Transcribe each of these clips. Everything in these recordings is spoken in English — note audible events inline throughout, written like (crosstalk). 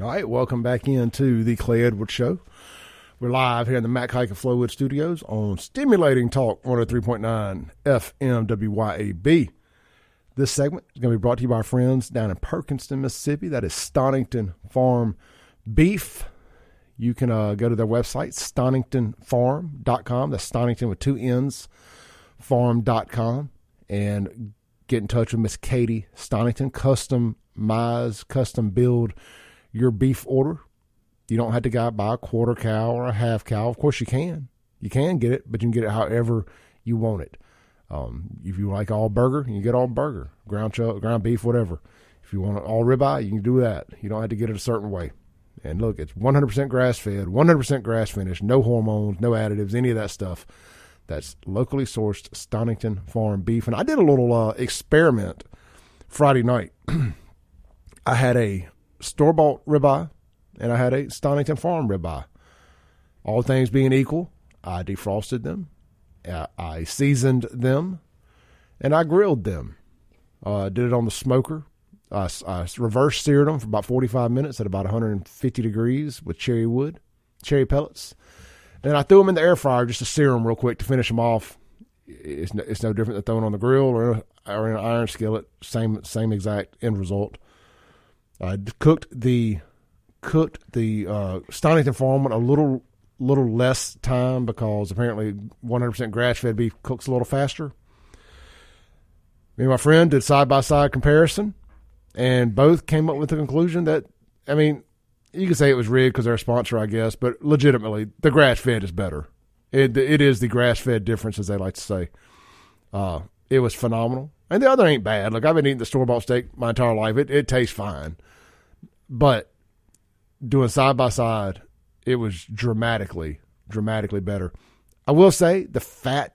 All right, welcome back into the Clay Edwards Show. We're live here in the Mac Haik and Flowood Studios on Stimulating Talk 103.9 FM WYAB. This segment is going to be brought to you by our friends down in Perkinston, Mississippi. That is Stonington Farm Beef. You can uh, go to their website, stoningtonfarm.com. That's Stonington with two N's, farm.com, and get in touch with Miss Katie Stonington. Customize, custom build your beef order. You don't have to go buy a quarter cow or a half cow. Of course, you can. You can get it, but you can get it however you want it. Um, if you like all burger, you get all burger, ground chuck, ground beef, whatever. If you want all ribeye, you can do that. You don't have to get it a certain way. And look, it's 100% grass fed, 100% grass finished, no hormones, no additives, any of that stuff. That's locally sourced Stonington Farm beef. And I did a little uh, experiment Friday night. (clears throat) I had a store bought ribeye and I had a Stonington Farm ribeye. All things being equal, I defrosted them, I seasoned them, and I grilled them. Uh, did it on the smoker. I, I reverse seared them for about 45 minutes at about 150 degrees with cherry wood, cherry pellets. And I threw them in the air fryer just to sear them real quick to finish them off. It's no, it's no different than throwing on the grill or, or in an iron skillet. Same same exact end result. I cooked the cooked the uh, Stonington Farm a little little less time because apparently 100% grass fed beef cooks a little faster. Me and my friend did side by side comparison, and both came up with the conclusion that I mean, you can say it was rigged because they're a sponsor, I guess, but legitimately, the grass fed is better. It it is the grass fed difference, as they like to say. Uh, it was phenomenal, and the other ain't bad. Look, I've been eating the store bought steak my entire life. It it tastes fine, but doing side by side, it was dramatically, dramatically better. I will say the fat,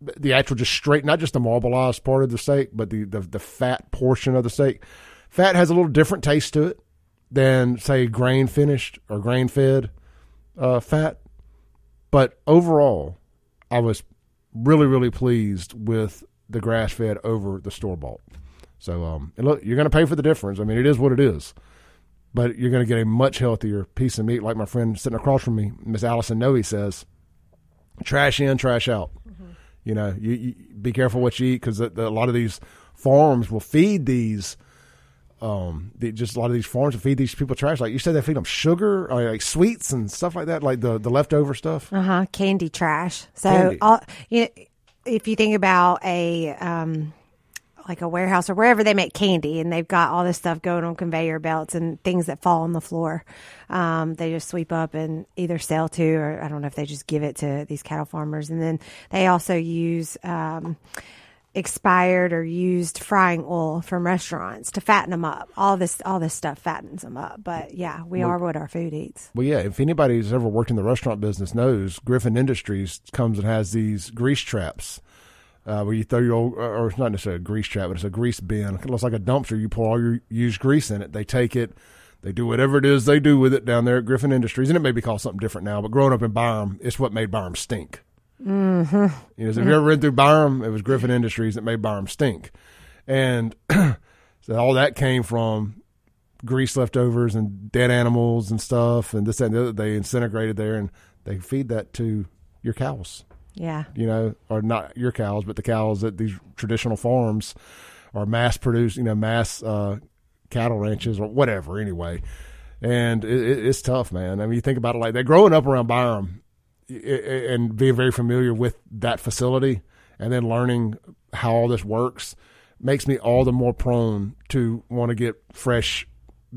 the actual just straight, not just the marbleized part of the steak, but the, the, the fat portion of the steak. Fat has a little different taste to it than, say, grain finished or grain fed uh, fat. But overall, I was really, really pleased with the grass fed over the store bought. So, um, and look, you're going to pay for the difference. I mean, it is what it is but you're going to get a much healthier piece of meat. Like my friend sitting across from me, Miss Allison Noe says, trash in, trash out. Mm-hmm. You know, you, you, be careful what you eat because a lot of these farms will feed these. Um, the, just a lot of these farms will feed these people trash. Like you said, they feed them sugar, or like sweets and stuff like that, like the the leftover stuff. Uh huh. Candy trash. So, Candy. all you know, if you think about a um, like a warehouse or wherever they make candy and they've got all this stuff going on conveyor belts and things that fall on the floor. Um, they just sweep up and either sell to, or I don't know if they just give it to these cattle farmers. And then they also use, um, expired or used frying oil from restaurants to fatten them up. All this, all this stuff fattens them up. But yeah, we well, are what our food eats. Well, yeah. If anybody's ever worked in the restaurant business knows, Griffin Industries comes and has these grease traps uh, where you throw your old, or it's not necessarily a grease trap, but it's a grease bin. It looks like a dumpster. You pour all your used grease in it. They take it, they do whatever it is they do with it down there at Griffin Industries, and it may be called something different now. But growing up in Byram, it's what made Byram stink. Mm-hmm. You know, so if you ever read through Byram, it was Griffin Industries that made Byram stink, and (clears throat) so all that came from grease leftovers and dead animals and stuff, and this that, and the other. They incinerated there, and they feed that to your cows. Yeah. You know, or not your cows, but the cows at these traditional farms are mass produced, you know, mass uh, cattle ranches or whatever. Anyway, and it, it's tough, man. I mean, you think about it like that. Growing up around Byram and being very familiar with that facility, and then learning how all this works makes me all the more prone to want to get fresh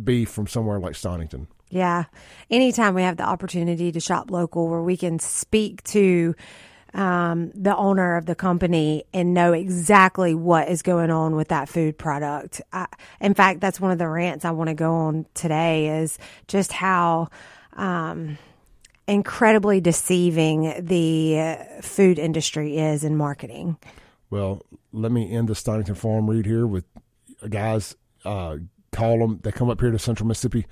beef from somewhere like Stonington. Yeah. Anytime we have the opportunity to shop local where we can speak to um, the owner of the company and know exactly what is going on with that food product. I, in fact, that's one of the rants I want to go on today is just how um, incredibly deceiving the food industry is in marketing. Well, let me end the Stonington Farm read here with guys. Uh, call them. They come up here to Central Mississippi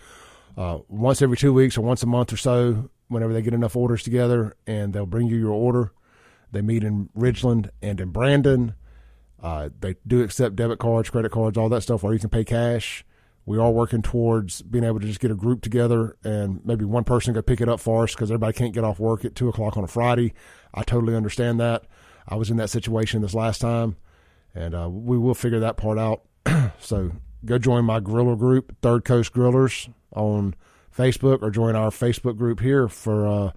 uh, once every two weeks or once a month or so, whenever they get enough orders together, and they'll bring you your order. They meet in Ridgeland and in Brandon. Uh, they do accept debit cards, credit cards, all that stuff, or you can pay cash. We are working towards being able to just get a group together and maybe one person go pick it up for us because everybody can't get off work at two o'clock on a Friday. I totally understand that. I was in that situation this last time, and uh, we will figure that part out. (clears throat) so go join my griller group, Third Coast Grillers, on Facebook, or join our Facebook group here for uh,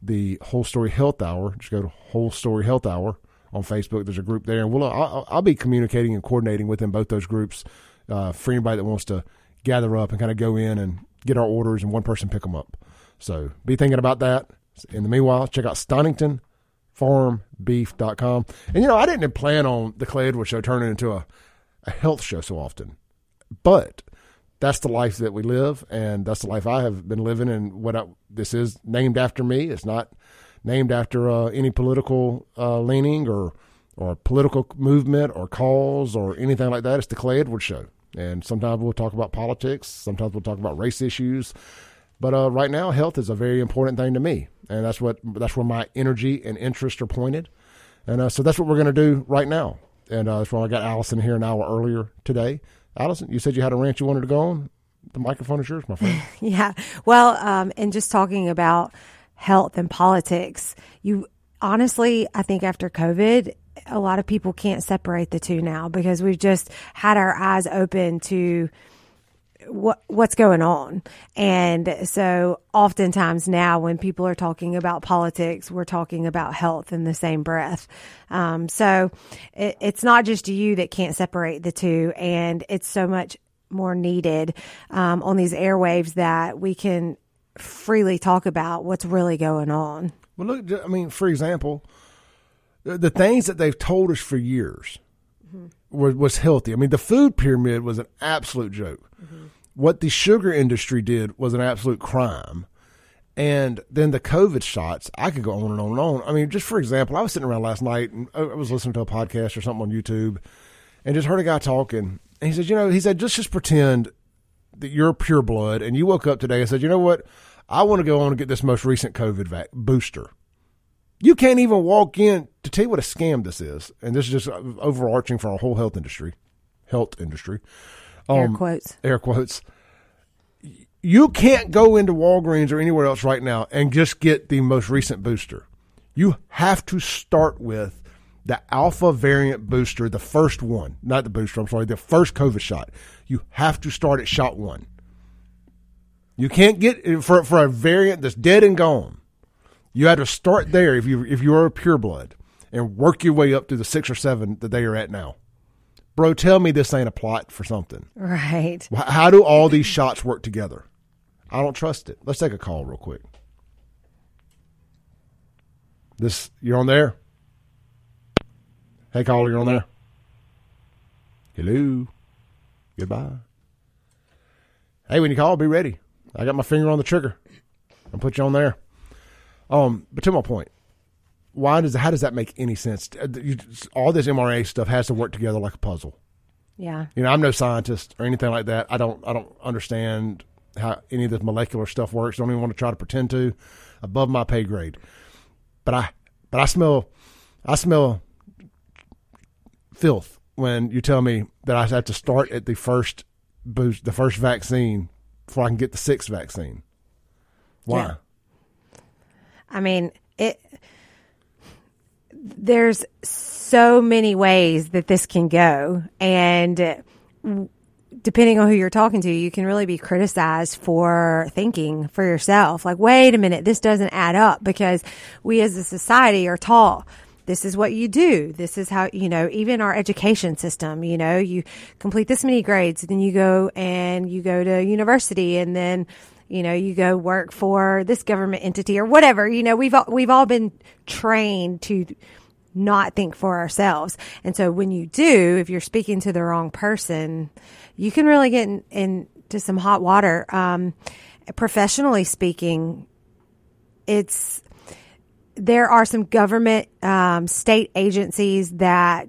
the Whole Story Health Hour. Just go to Whole Story Health Hour on Facebook. There's a group there, and we'll I'll, I'll be communicating and coordinating within both those groups uh, for anybody that wants to gather up and kind of go in and get our orders and one person pick them up. So be thinking about that. In the meanwhile, check out StoningtonFarmBeef.com. And you know, I didn't plan on the Clay Edwards show turning into a, a health show so often, but that's the life that we live, and that's the life I have been living. And what I, this is named after me. It's not named after uh, any political uh, leaning or or political movement or cause or anything like that. It's the Clay Edwards Show, and sometimes we'll talk about politics. Sometimes we'll talk about race issues. But uh, right now, health is a very important thing to me, and that's what that's where my energy and interest are pointed. And uh, so that's what we're going to do right now. And uh, that's why I got Allison here an hour earlier today Allison, you said you had a rant you wanted to go on. The microphone is yours, my friend. (laughs) yeah. Well, um, and just talking about health and politics, you honestly, I think after COVID, a lot of people can't separate the two now because we've just had our eyes open to what what's going on. And so oftentimes now when people are talking about politics, we're talking about health in the same breath. Um, so it, it's not just you that can't separate the two and it's so much more needed um, on these airwaves that we can freely talk about what's really going on. Well, look, I mean, for example, the, things that they've told us for years mm-hmm. was, was healthy. I mean, the food pyramid was an absolute joke. Mm-hmm what the sugar industry did was an absolute crime. And then the COVID shots, I could go on and on and on. I mean, just for example, I was sitting around last night and I was listening to a podcast or something on YouTube and just heard a guy talking. And he said, you know, he said, just, just pretend that you're pure blood and you woke up today and said, you know what? I want to go on and get this most recent COVID booster. You can't even walk in to tell you what a scam this is. And this is just overarching for our whole health industry, health industry. Um, air quotes. Air quotes. You can't go into Walgreens or anywhere else right now and just get the most recent booster. You have to start with the alpha variant booster, the first one, not the booster, I'm sorry, the first COVID shot. You have to start at shot one. You can't get for for a variant that's dead and gone. You had to start there if you if you are a pureblood and work your way up to the six or seven that they are at now bro, tell me this ain't a plot for something. Right. How do all these shots work together? I don't trust it. Let's take a call real quick. This, you're on there? Hey, caller, you're on there? Hello. Goodbye. Hey, when you call, be ready. I got my finger on the trigger. I'll put you on there. Um, but to my point, why does how does that make any sense? Uh, all this mRNA stuff has to work together like a puzzle. Yeah. You know, I'm no scientist or anything like that. I don't I don't understand how any of this molecular stuff works. Don't even want to try to pretend to. Above my pay grade. But I but I smell I smell filth when you tell me that I have to start at the first boost the first vaccine before I can get the sixth vaccine. Why? Yeah. I mean, it there's so many ways that this can go. And uh, depending on who you're talking to, you can really be criticized for thinking for yourself. Like, wait a minute, this doesn't add up because we as a society are taught this is what you do. This is how, you know, even our education system, you know, you complete this many grades, then you go and you go to university and then, you know, you go work for this government entity or whatever. You know, we've all, we've all been trained to not think for ourselves. And so when you do, if you're speaking to the wrong person, you can really get in, into some hot water. Um, professionally speaking, it's there are some government um, state agencies that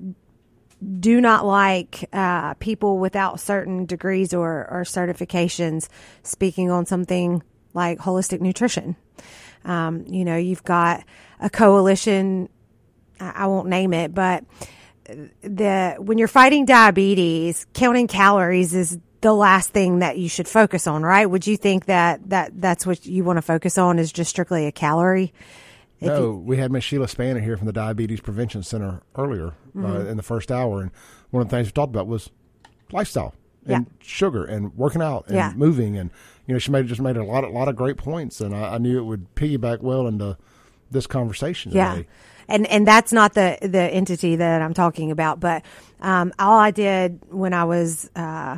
do not like uh, people without certain degrees or, or, certifications speaking on something like holistic nutrition. Um, you know, you've got a coalition. I won't name it, but the when you're fighting diabetes, counting calories is the last thing that you should focus on, right? Would you think that that that's what you want to focus on is just strictly a calorie? If no, you, we had Miss Sheila Spanner here from the Diabetes Prevention Center earlier uh, mm-hmm. uh, in the first hour, and one of the things we talked about was lifestyle and yeah. sugar and working out and yeah. moving, and you know she made just made a lot a lot of great points, and I, I knew it would piggyback well into this conversation yeah. today and and that's not the the entity that I'm talking about. But um, all I did when I was uh,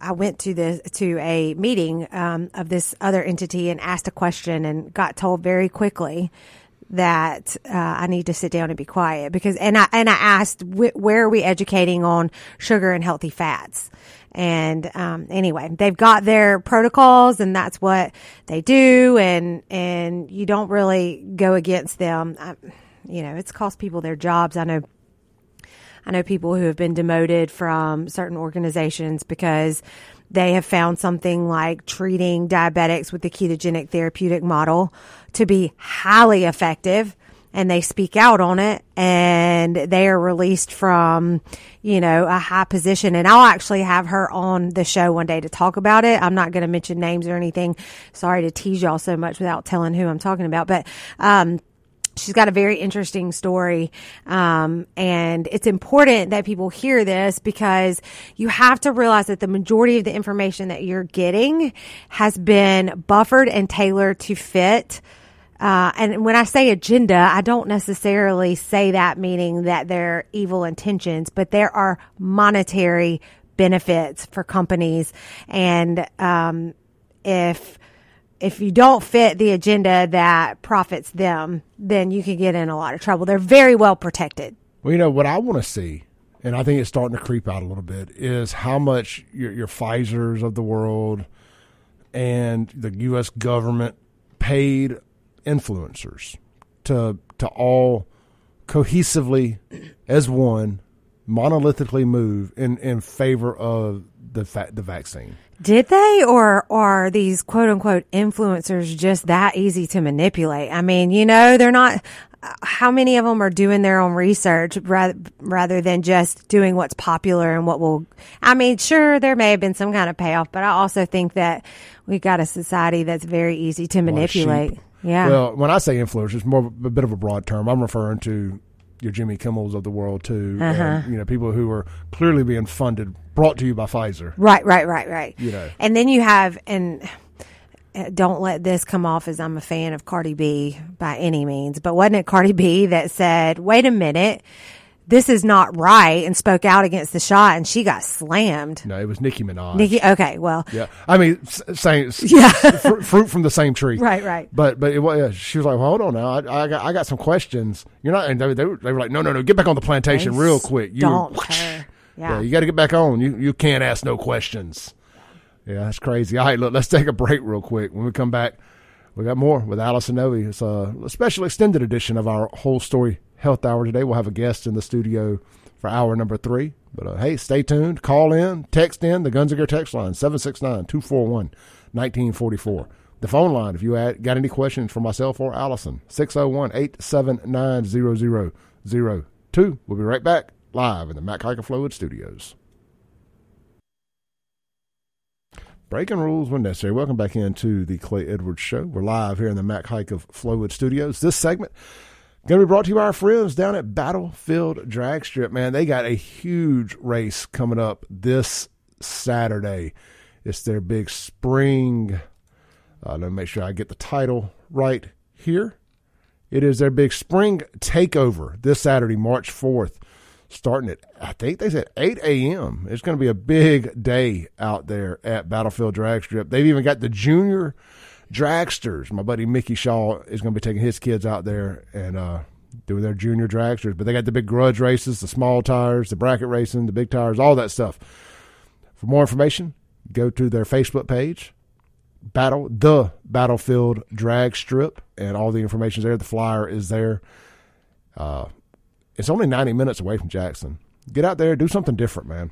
I went to the to a meeting um, of this other entity and asked a question and got told very quickly that uh, I need to sit down and be quiet because and I and I asked wh- where are we educating on sugar and healthy fats? And um, anyway they've got their protocols and that's what they do and and you don't really go against them. I, you know it's cost people their jobs. I know I know people who have been demoted from certain organizations because they have found something like treating diabetics with the ketogenic therapeutic model to be highly effective and they speak out on it and they are released from, you know, a high position. And I'll actually have her on the show one day to talk about it. I'm not going to mention names or anything. Sorry to tease y'all so much without telling who I'm talking about, but, um, she's got a very interesting story. Um, and it's important that people hear this because you have to realize that the majority of the information that you're getting has been buffered and tailored to fit. Uh, and when I say agenda, I don't necessarily say that meaning that they're evil intentions, but there are monetary benefits for companies. And, um, if, if you don't fit the agenda that profits them, then you can get in a lot of trouble. They're very well protected. Well, you know, what I want to see, and I think it's starting to creep out a little bit, is how much your, your Pfizer's of the world and the U.S. government paid influencers to to all cohesively as one monolithically move in, in favor of the fa- the vaccine. Did they, or, are these quote unquote influencers just that easy to manipulate? I mean, you know, they're not. How many of them are doing their own research rather, rather than just doing what's popular and what will? I mean, sure, there may have been some kind of payoff, but I also think that we've got a society that's very easy to manipulate. Yeah. Well, when I say influencers, more a bit of a broad term. I'm referring to your Jimmy Kimmels of the world too, uh-huh. and, you know, people who are clearly being funded, brought to you by Pfizer. Right, right, right, right. You know, and then you have and. Uh, don't let this come off as I'm a fan of Cardi B by any means, but wasn't it Cardi B that said, wait a minute, this is not right and spoke out against the shot and she got slammed. No, it was Nicki Minaj. Nicki, okay, well. Yeah. I mean, same, yeah. (laughs) fr- fruit from the same tree. Right, right. But, but it was, she was like, well, hold on now. I, I, got, I got some questions. You're not, and they, they, were, they were like, no, no, no, get back on the plantation they real quick. You, don't (laughs) Yeah. yeah you got to get back on. You, you can't ask no questions. Yeah, that's crazy. All right, look, let's take a break real quick. When we come back, we got more with Allison Noe. It's a special extended edition of our whole story health hour today. We'll have a guest in the studio for hour number three. But uh, hey, stay tuned. Call in, text in. The Guns Gear text line, 769 241 1944. The phone line, if you had, got any questions for myself or Allison, 601 879 0002. We'll be right back live in the Mac Haik Flowood studios. Breaking rules when necessary. Welcome back into the Clay Edwards Show. We're live here in the Mac Haik of Flowood Studios. This segment Going to be brought to you by our friends down at Battlefield Drag Strip. Man, they got a huge race coming up this Saturday. It's their big spring. Uh, let me make sure I get the title right here. It is their big spring takeover this Saturday, March 4th, starting at, I think they said 8 a.m. It's going to be a big day out there at Battlefield Drag Strip. They've even got the junior dragsters. My buddy Mickey Shaw is going to be taking his kids out there and uh, doing their junior dragsters. But they got the big grudge races, the small tires, the bracket racing, the big tires, all that stuff. For more information, go to their Facebook page, battle the battlefield drag strip and all the information is there the flyer is there uh, it's only 90 minutes away from jackson get out there do something different man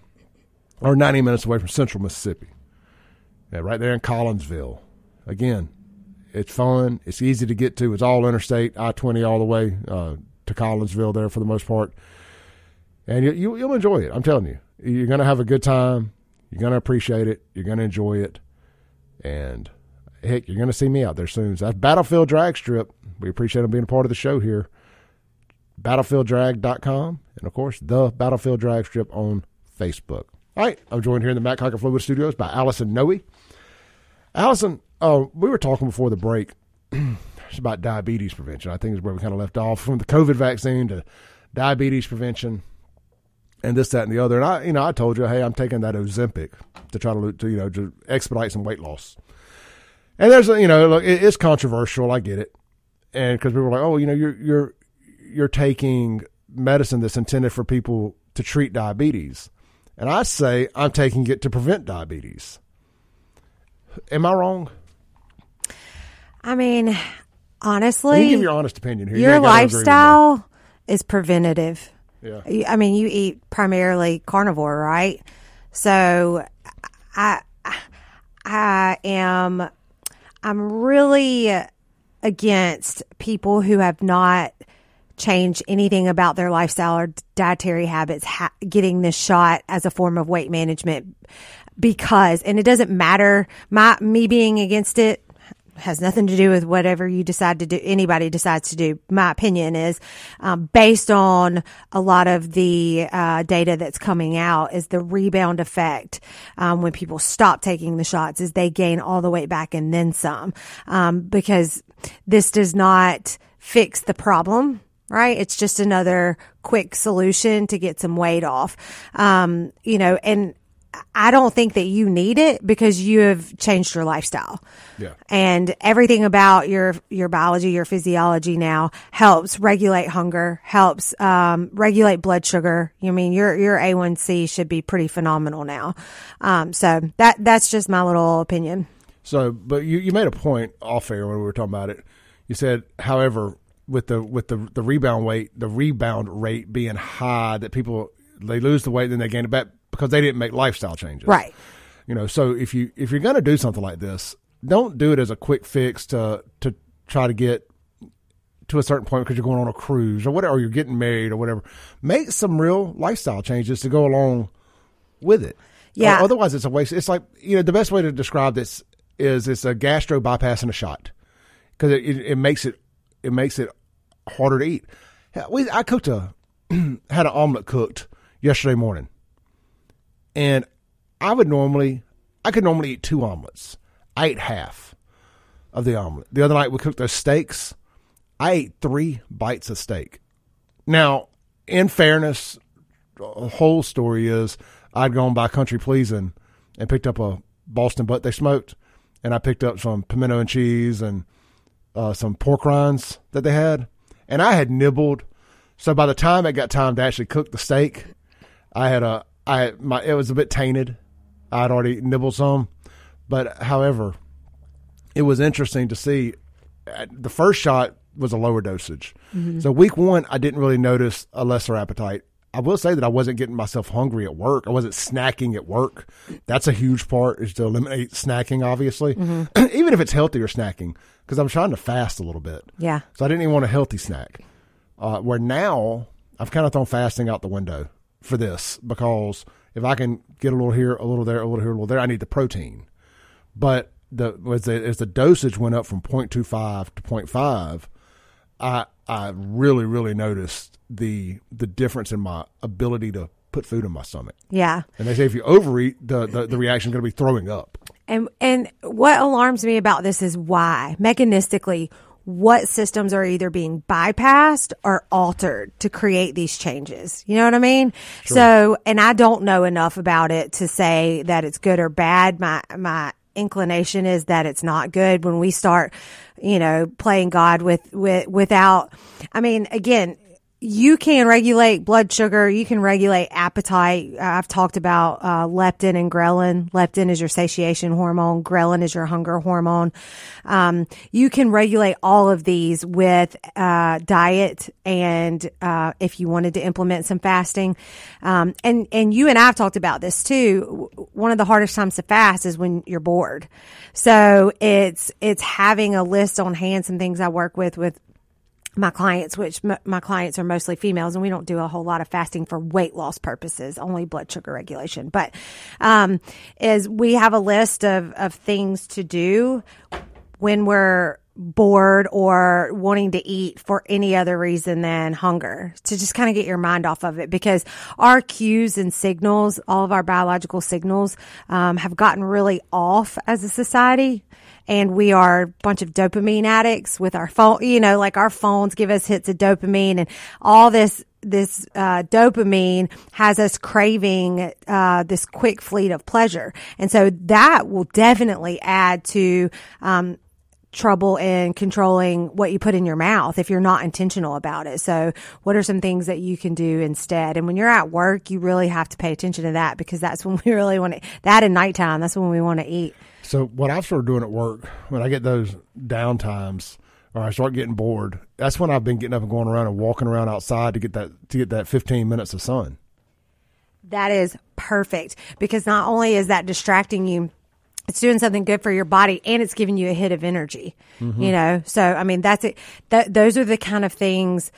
or 90 minutes away from central mississippi yeah, right there in collinsville again it's fun it's easy to get to it's all interstate i-20 all the way uh, to collinsville there for the most part and you, you, you'll enjoy it i'm telling you you're going to have a good time you're going to appreciate it you're going to enjoy it and heck, you're going to see me out there soon. So that's Battlefield Drag Strip. We appreciate them being a part of the show here. BattlefieldDrag.com. And of course, the Battlefield Drag Strip on Facebook. All right. I'm joined here in the Matt Kiker Flowood Studios by Allison Noe. Allison, uh, we were talking before the break (clears throat) about diabetes prevention. I think is where we kind of left off from the COVID vaccine to diabetes prevention and this, that, and the other. And I, you know, I told you, hey, I'm taking that Ozempic to try to, to you know, to expedite some weight loss. And there's, a, you know, look, it, it's controversial. I get it, and because people are like, oh, you know, you're you're you're taking medicine that's intended for people to treat diabetes, and I say I'm taking it to prevent diabetes. Am I wrong? I mean, honestly, you give your honest opinion here. Your you lifestyle is preventative. Yeah. I mean, you eat primarily carnivore, right? So I I am I'm really against people who have not changed anything about their lifestyle or dietary habits ha- getting this shot as a form of weight management because and it doesn't matter my me being against it has nothing to do with whatever you decide to do, anybody decides to do. My opinion is, um, based on a lot of the uh, data that's coming out, is the rebound effect um, when people stop taking the shots, is they gain all the weight back and then some, um, because this does not fix the problem right? It's just another quick solution to get some weight off. Um, you know, and I don't think that you need it because you have changed your lifestyle. Yeah. And everything about your your biology, your physiology now helps regulate hunger, helps um, regulate blood sugar. You mean your your A1C should be pretty phenomenal now. Um, so that that's just my little opinion. So, but you, you made a point off air when we were talking about it. You said, however, with the with the the rebound weight, the rebound rate being high, that people they lose the weight, then they gain it back because they didn't make lifestyle changes. Right. You know, so if you if you're going to do something like this, don't do it as a quick fix to to try to get to a certain point because you're going on a cruise or whatever, or you're getting married or whatever. Make some real lifestyle changes to go along with it. Yeah. Or otherwise, it's a waste. It's like you know the best way to describe this is it's a gastro bypass and a shot because it, it, it makes it it makes it harder to eat. We I cooked a (clears throat) had an omelet cooked yesterday morning and I would normally, I could normally eat two omelets. I ate half of the omelet. The other night we cooked those steaks. I ate three bites of steak. Now, in fairness, the whole story is I'd gone by Country Pleasing and picked up a Boston butt they smoked, and I picked up some pimento and cheese and uh, some pork rinds that they had, and I had nibbled. So by the time it got time to actually cook the steak, I had a I my it was a bit tainted. I'd already nibbled some, but however, it was interesting to see. Uh, the first shot was a lower dosage, mm-hmm. so week one I didn't really notice a lesser appetite. I will say that I wasn't getting myself hungry at work. I wasn't snacking at work. That's a huge part is to eliminate snacking, obviously, mm-hmm. (clears throat) even if it's healthier snacking, because I'm trying to fast a little bit. Yeah. So I didn't even want a healthy snack. Uh, where now I've kind of thrown fasting out the window for this because if I can get a little here, a little there, a little here, a little there, I need the protein. But the as the, as the dosage went up from 0.25 to 0.5, I I really really noticed the the difference in my ability to put food in my stomach. Yeah. And they say if you overeat, the the, the reaction is going to be throwing up. And and what alarms me about this is why mechanistically what systems are either being bypassed or altered to create these changes. You know what I mean? Sure. So, and I don't know enough about it to say that it's good or bad. My my inclination is that it's not good when we start, you know, playing God with with without I mean, again, you can regulate blood sugar. You can regulate appetite. I've talked about uh, leptin and ghrelin. Leptin is your satiation hormone. Ghrelin is your hunger hormone. Um, you can regulate all of these with uh, diet and uh, if you wanted to implement some fasting. Um, and and you and I have talked about this too. One of the hardest times to fast is when you're bored. So it's it's having a list on hand. Some things I work with with my clients, which m- my clients are mostly females, and we don't do a whole lot of fasting for weight loss purposes, only blood sugar regulation. But um, is we have a list of of things to do when we're bored or wanting to eat for any other reason than hunger to just kind of get your mind off of it because our cues and signals all of our biological signals um, have gotten really off as a society and we are a bunch of dopamine addicts with our phone, you know, like our phones give us hits of dopamine and all this this uh, dopamine has us craving uh, this quick fleet of pleasure, and so that will definitely add to um, trouble in controlling what you put in your mouth if you're not intentional about it. So, what are some things that you can do instead? And when you're at work, you really have to pay attention to that because that's when we really want to. That and nighttime, that's when we want to eat. So what I've started doing at work when I get those down times or I start getting bored, that's when I've been getting up and going around and walking around outside to get that to get that 15 minutes of sun. That is perfect because not only is that distracting you, it's doing something good for your body and it's giving you a hit of energy. Mm-hmm. You know, so I mean that's it. Th- those are the kind of things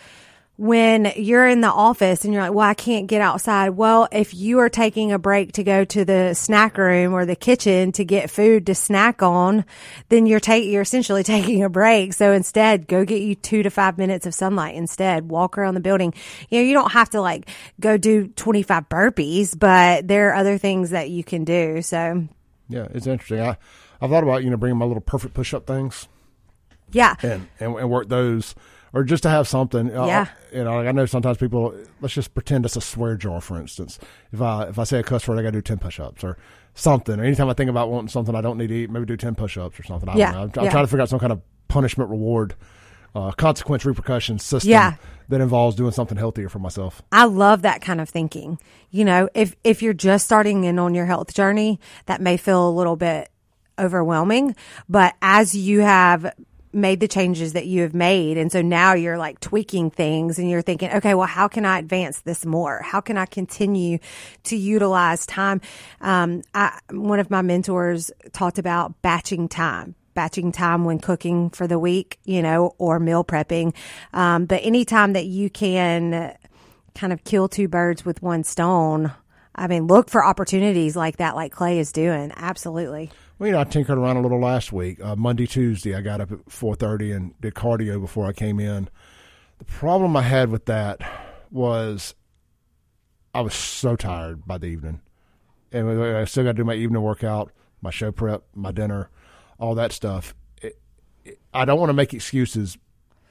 when you're in the office and you're like, well, I can't get outside. Well, if you are taking a break to go to the snack room or the kitchen to get food to snack on, then you're taking, you're essentially (laughs) taking a break. So instead, go get you two to five minutes of sunlight instead. Walk around the building. You know, you don't have to like go do 25 burpees, but there are other things that you can do. So yeah, it's interesting. I, I've thought about, you know, bringing my little perfect push up things. Yeah. And, and, and work those or just to have something. Uh, yeah. you know, like I know sometimes people. Let's just pretend it's a swear jar, for instance. If I if I say a cuss word, I got to do ten push-ups or something. Or anytime I think about wanting something I don't need to eat, maybe do ten push-ups or something. I yeah. I'm, I'm yeah. trying to figure out some kind of punishment reward. Uh, consequence repercussion system yeah. that involves doing something healthier for myself. I love that kind of thinking. You know, if if you're just starting in on your health journey, that may feel a little bit overwhelming, but as you have made the changes that you have made. And so now you're like tweaking things and you're thinking, okay, well, how can I advance this more? How can I continue to utilize time? Um, I, one of my mentors talked about batching time. Batching time when cooking for the week, you know, or meal prepping. Um, but anytime that you can kind of kill two birds with one stone, I mean, look for opportunities like that, like Clay is doing. Absolutely. Well, you know, I tinkered around a little last week. Uh, Monday, Tuesday, I got up at four thirty and did cardio before I came in. The problem I had with that was I was so tired by the evening, and I still got to do my evening workout, my show prep, my dinner, all that stuff. It, it, I don't want to make excuses,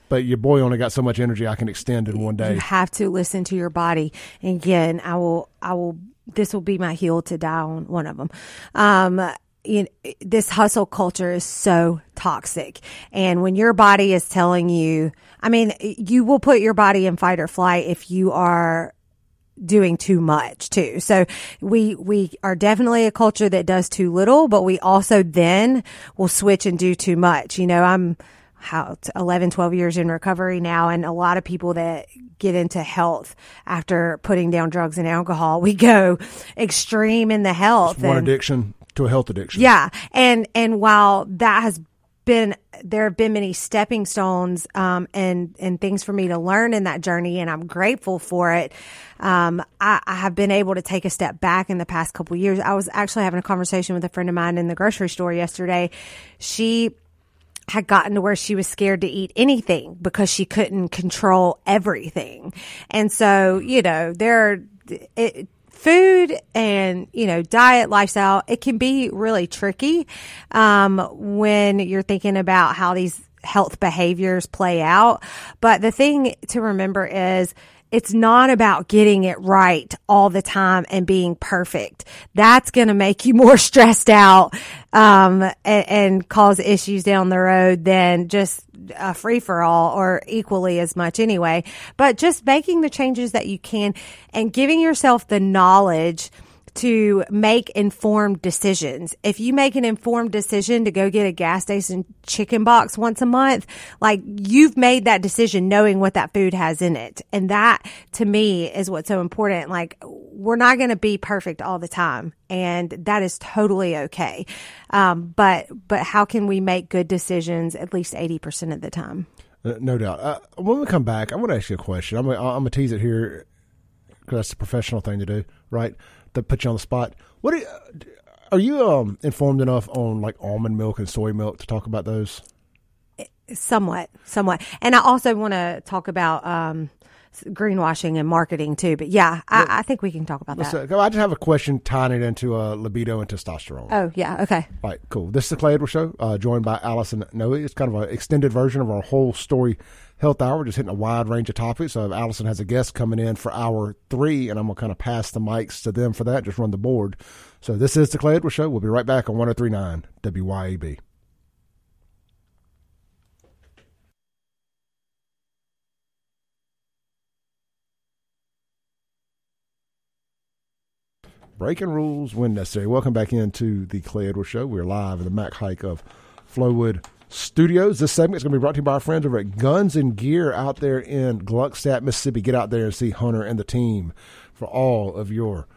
but your boy only got so much energy I can extend in one day. You have to listen to your body. And again, I will, I will. This will be my heel to die on one of them. Um, you know, eh, this hustle culture is so toxic. And when your body is telling you, I mean, eh, you will put your body in fight or flight if you are doing too much too. So we, we are definitely a culture that does too little, but we also then will switch and do too much. You know, I'm, how 11 12 years in recovery now and a lot of people that get into health after putting down drugs and alcohol we go (laughs) extreme in the health one and, addiction to a health addiction. Yeah. And, and while that has been, there have been many stepping stones, um, and, and things for me to learn in that journey. And I'm grateful for it. Um, I, I have been able to take a step back in the past couple years. I was actually having a conversation with a friend of mine in the grocery store yesterday. She, had gotten to where she was scared to eat anything because she couldn't control everything. And so, you know, there it, food and you know diet lifestyle it can be really tricky um, when you're thinking about how these health behaviors play out. But the thing to remember is it's not about getting it right all the time and being perfect. That's going to make you (laughs) more stressed out, um, and, and, cause issues down the road than just a free for all or equally as much anyway. But just making the changes that you can and giving yourself the knowledge to make informed decisions. If you make an informed decision to go get a gas station chicken box once a month, like you've made that decision knowing what that food has in it. And that to me is what's so important. Like we're not going to be perfect all the time and that is totally okay. Um, but, but how can we make good decisions at least 80% of the time? Uh, no doubt. Uh, when we come back, I want to ask you a question. I'm going to tease it here because that's a professional thing to do, right? Put you on the spot. What are you, are you um, informed enough on like almond milk and soy milk to talk about those? Somewhat, somewhat. And I also want to talk about um, greenwashing and marketing too. But yeah, I, I think we can talk about that. Uh, I just have a question tying it into uh, libido and testosterone. Oh yeah, okay. All right, cool. This is the Clay Edwards Show, uh, joined by Allison Noe. It's kind of an extended version of our whole story health hour, just hitting a wide range of topics. So Allison has a guest coming in for hour three, and I'm going to kind of pass the mics to them for that, just run the board. So this is the Clay Edwards Show. We'll be right back on 1039 WYAB. Breaking rules when necessary. Welcome back into the Clay Edwards Show. We're live in the Mac Haik of Flowood Studios. This segment is going to be brought to you by our friends over at Guns and Gear out there in Gluckstadt, Mississippi. Get out there and see Hunter and the team for all of your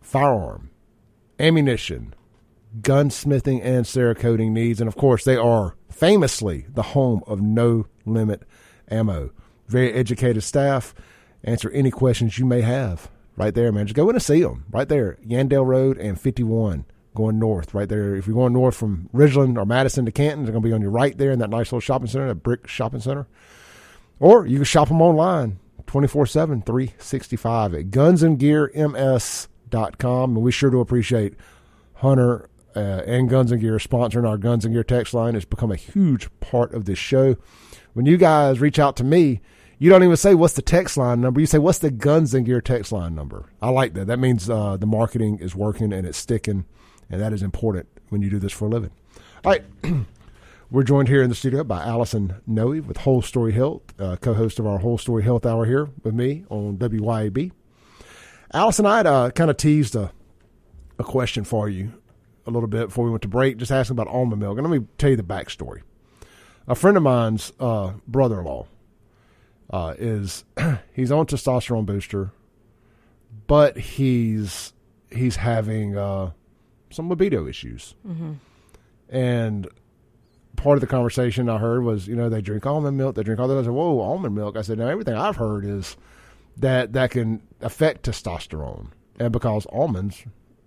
firearm, ammunition, gunsmithing, and cerakoting needs. And of course, they are famously the home of No Limit Ammo. Very educated staff. Answer any questions you may have right there, man. Just go in and see them right there, Yandell Road and 51 going north right there. If you're going north from Ridgeland or Madison to Canton, they're going to be on your right there in that nice little shopping center, that brick shopping center. Or you can shop them online 24 7, 365 at gunsandgearms.com. And we sure do appreciate Hunter uh, and Guns and Gear sponsoring our Guns and Gear text line. It's become a huge part of this show. When you guys reach out to me, you don't even say what's the text line number. You say what's the Guns and Gear text line number. I like that. That means uh, the marketing is working and it's sticking and that is important when you do this for a living. All right. (clears throat) We're joined here in the studio by Allison Noe with Whole Story Health, uh, co host of our Whole Story Health Hour here with me on WYAB. Allison, I had uh, kind of teased a, a question for you a little bit before we went to break, just asking about almond milk. And let me tell you the backstory. A friend of mine's uh, brother in law uh, is (clears throat) he's on testosterone booster, but he's he's having uh, some libido issues. Mm-hmm. And part of the conversation I heard was, you know, they drink almond milk, they drink all that. I said, whoa, almond milk. I said, now everything I've heard is that that can affect testosterone. And because almonds,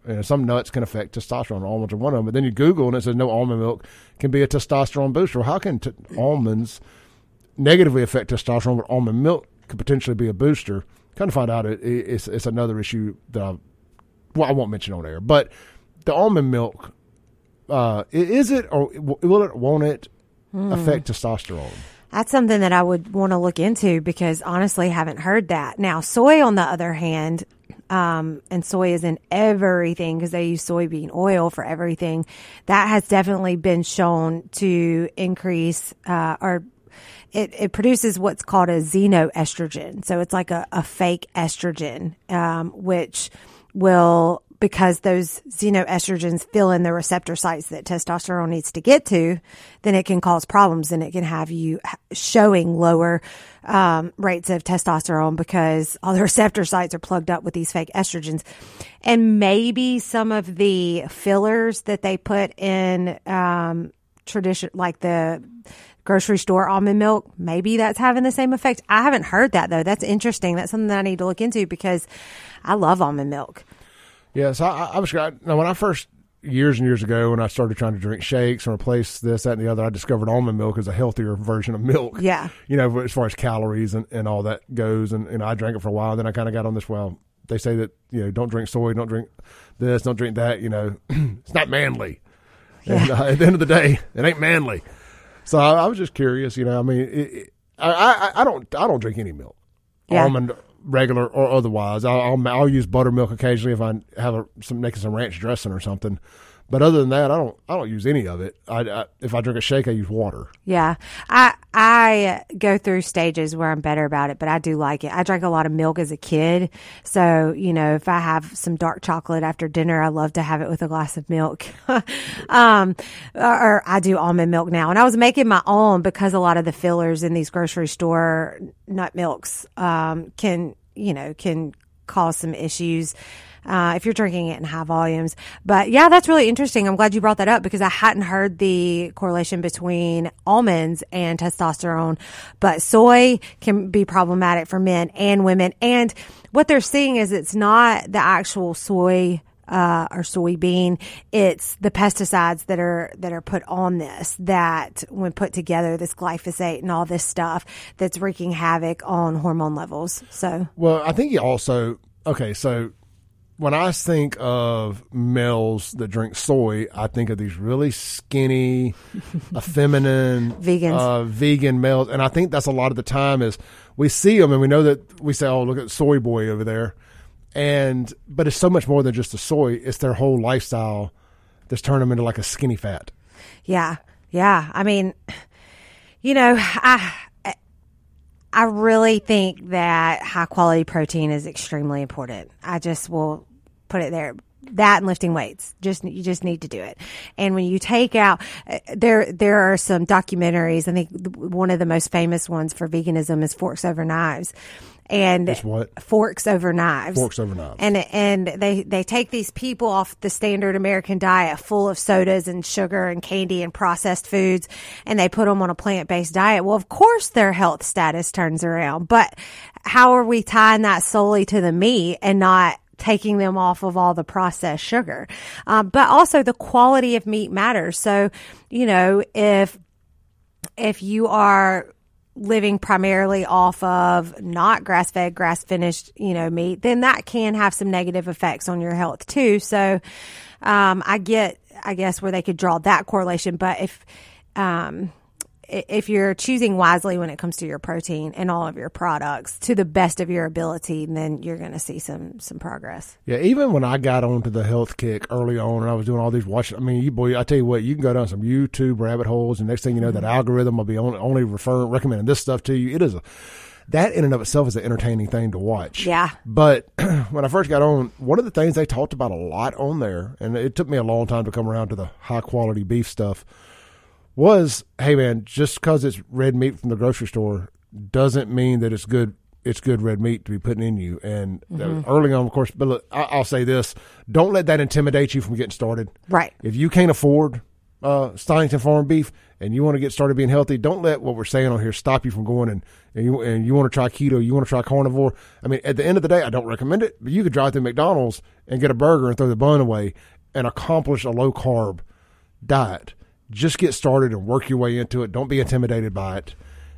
you know, some nuts can affect testosterone. Almonds are one of them. But then you Google and it says no almond milk can be a testosterone booster. Well, how can t- almonds negatively affect testosterone, but almond milk could potentially be a booster? Kind of find out it, it's, it's another issue that I, well, I won't mention on air. But the almond milk, uh, is it or will it won't it hmm. affect testosterone? That's something that I would want to look into because honestly, haven't heard that. Now, soy, on the other hand, um, and soy is in everything because they use soybean oil for everything. That has definitely been shown to increase uh, or it, it, produces what's called a xenoestrogen. So it's like a, a fake estrogen, um, which will because those xenoestrogens fill in the receptor sites that testosterone needs to get to, then it can cause problems and it can have you showing lower um, rates of testosterone because all the (laughs) receptor sites are plugged up with these fake estrogens. And maybe some of the fillers that they put in um, tradition, like the grocery store almond milk, maybe that's having the same effect. I haven't heard that though. That's interesting. That's something that I need to look into because I love almond milk. Yes, I, I was. Now, when I first years and years ago when I started trying to drink shakes and replace this, that, and the other, I discovered almond milk as a healthier version of milk. Yeah. You know, as far as calories and, and all that goes. And, and I drank it for a while. Then I kind of got on this, well, they say that, you know, don't drink soy, don't drink this, don't drink that. You know, (clears throat) it's not manly. Yeah. And uh, at the end of the day, it ain't manly. So I, I was just curious, you know, I mean, it, it, I, I, I don't, I don't drink any milk. Yeah. Almond, regular or otherwise. I'll, I'll, I'll use buttermilk occasionally if I have a, some making some ranch dressing or something. But other than that, I don't I don't use any of it. I, I, if I drink a shake, I use water. Yeah, I I go through stages where I'm better about it, but I do like it. I drank a lot of milk as a kid, so you know if I have some dark chocolate after dinner, I love to have it with a glass of milk. (laughs) um, or, I do almond milk now, and I was making my own because a lot of the fillers in these grocery store nut milks um, can you know can cause some issues uh, if you're drinking it in high volumes. But yeah, that's really interesting. I'm glad you brought that up because I hadn't heard the correlation between almonds and testosterone. But soy can be problematic for men and women. And what they're seeing is it's not the actual soy uh, or soybean. It's the pesticides that are that are put on this that, when put together, this glyphosate and all this stuff that's wreaking havoc on hormone levels. So, well, I think you also okay. So when I think of males that drink soy, I think of these really skinny, (laughs) feminine vegans, uh, vegan males, and I think that's a lot of the time is we see them and we know that we say, "Oh, look at soy boy over there," and but it's so much more than just the soy; it's their whole lifestyle that's turned them into like a skinny fat. Yeah, yeah. I mean, you know, I I really think that high quality protein is extremely important. I just will put it there. That and lifting weights. Just you just need to do it. And when you take out uh, there there are some documentaries. I think one of the most famous ones for veganism is forks over knives. And it's what? Forks over knives. Forks over knives. And and they they take these people off the standard american diet full of sodas and sugar and candy and processed foods and they put them on a plant-based diet. Well of course their health status turns around but how are we tying that solely to the meat and not taking them off of all the processed sugar. Um, but also the quality of meat matters. So, you know, if, if you are living primarily off of not grass fed, grass finished, you know, meat, then that can have some negative effects on your health too. So, um, I get, I guess where they could draw that correlation, but if, um, if you're choosing wisely when it comes to your protein and all of your products to the best of your ability, then you're going to see some some progress. Yeah, even when I got onto the health kick early on, and I was doing all these watching. I mean, you boy, I tell you what, you can go down some YouTube rabbit holes, and next thing you know, mm-hmm. that algorithm will be only, only referring recommending this stuff to you. It is a that in and of itself is an entertaining thing to watch. Yeah. But (clears throat) when I first got on, one of the things they talked about a lot on there, and it took me a long time to come around to the high quality beef stuff was, hey man, just because it's red meat from the grocery store doesn't mean that it's good. It's good red meat to be putting in you. And mm-hmm. early on, of course, but look, I, will say this: don't let that intimidate you from getting started. Right. If you can't afford uh, Stonington Farm beef and you want to get started being healthy, don't let what we're saying on here stop you from going and and you and you want to try keto, you want to try carnivore. I mean, at the end of the day, I don't recommend it, but you could drive through McDonald's and get a burger and throw the bun away and accomplish a low carb diet just get started and work your way into it. Don't be intimidated by it.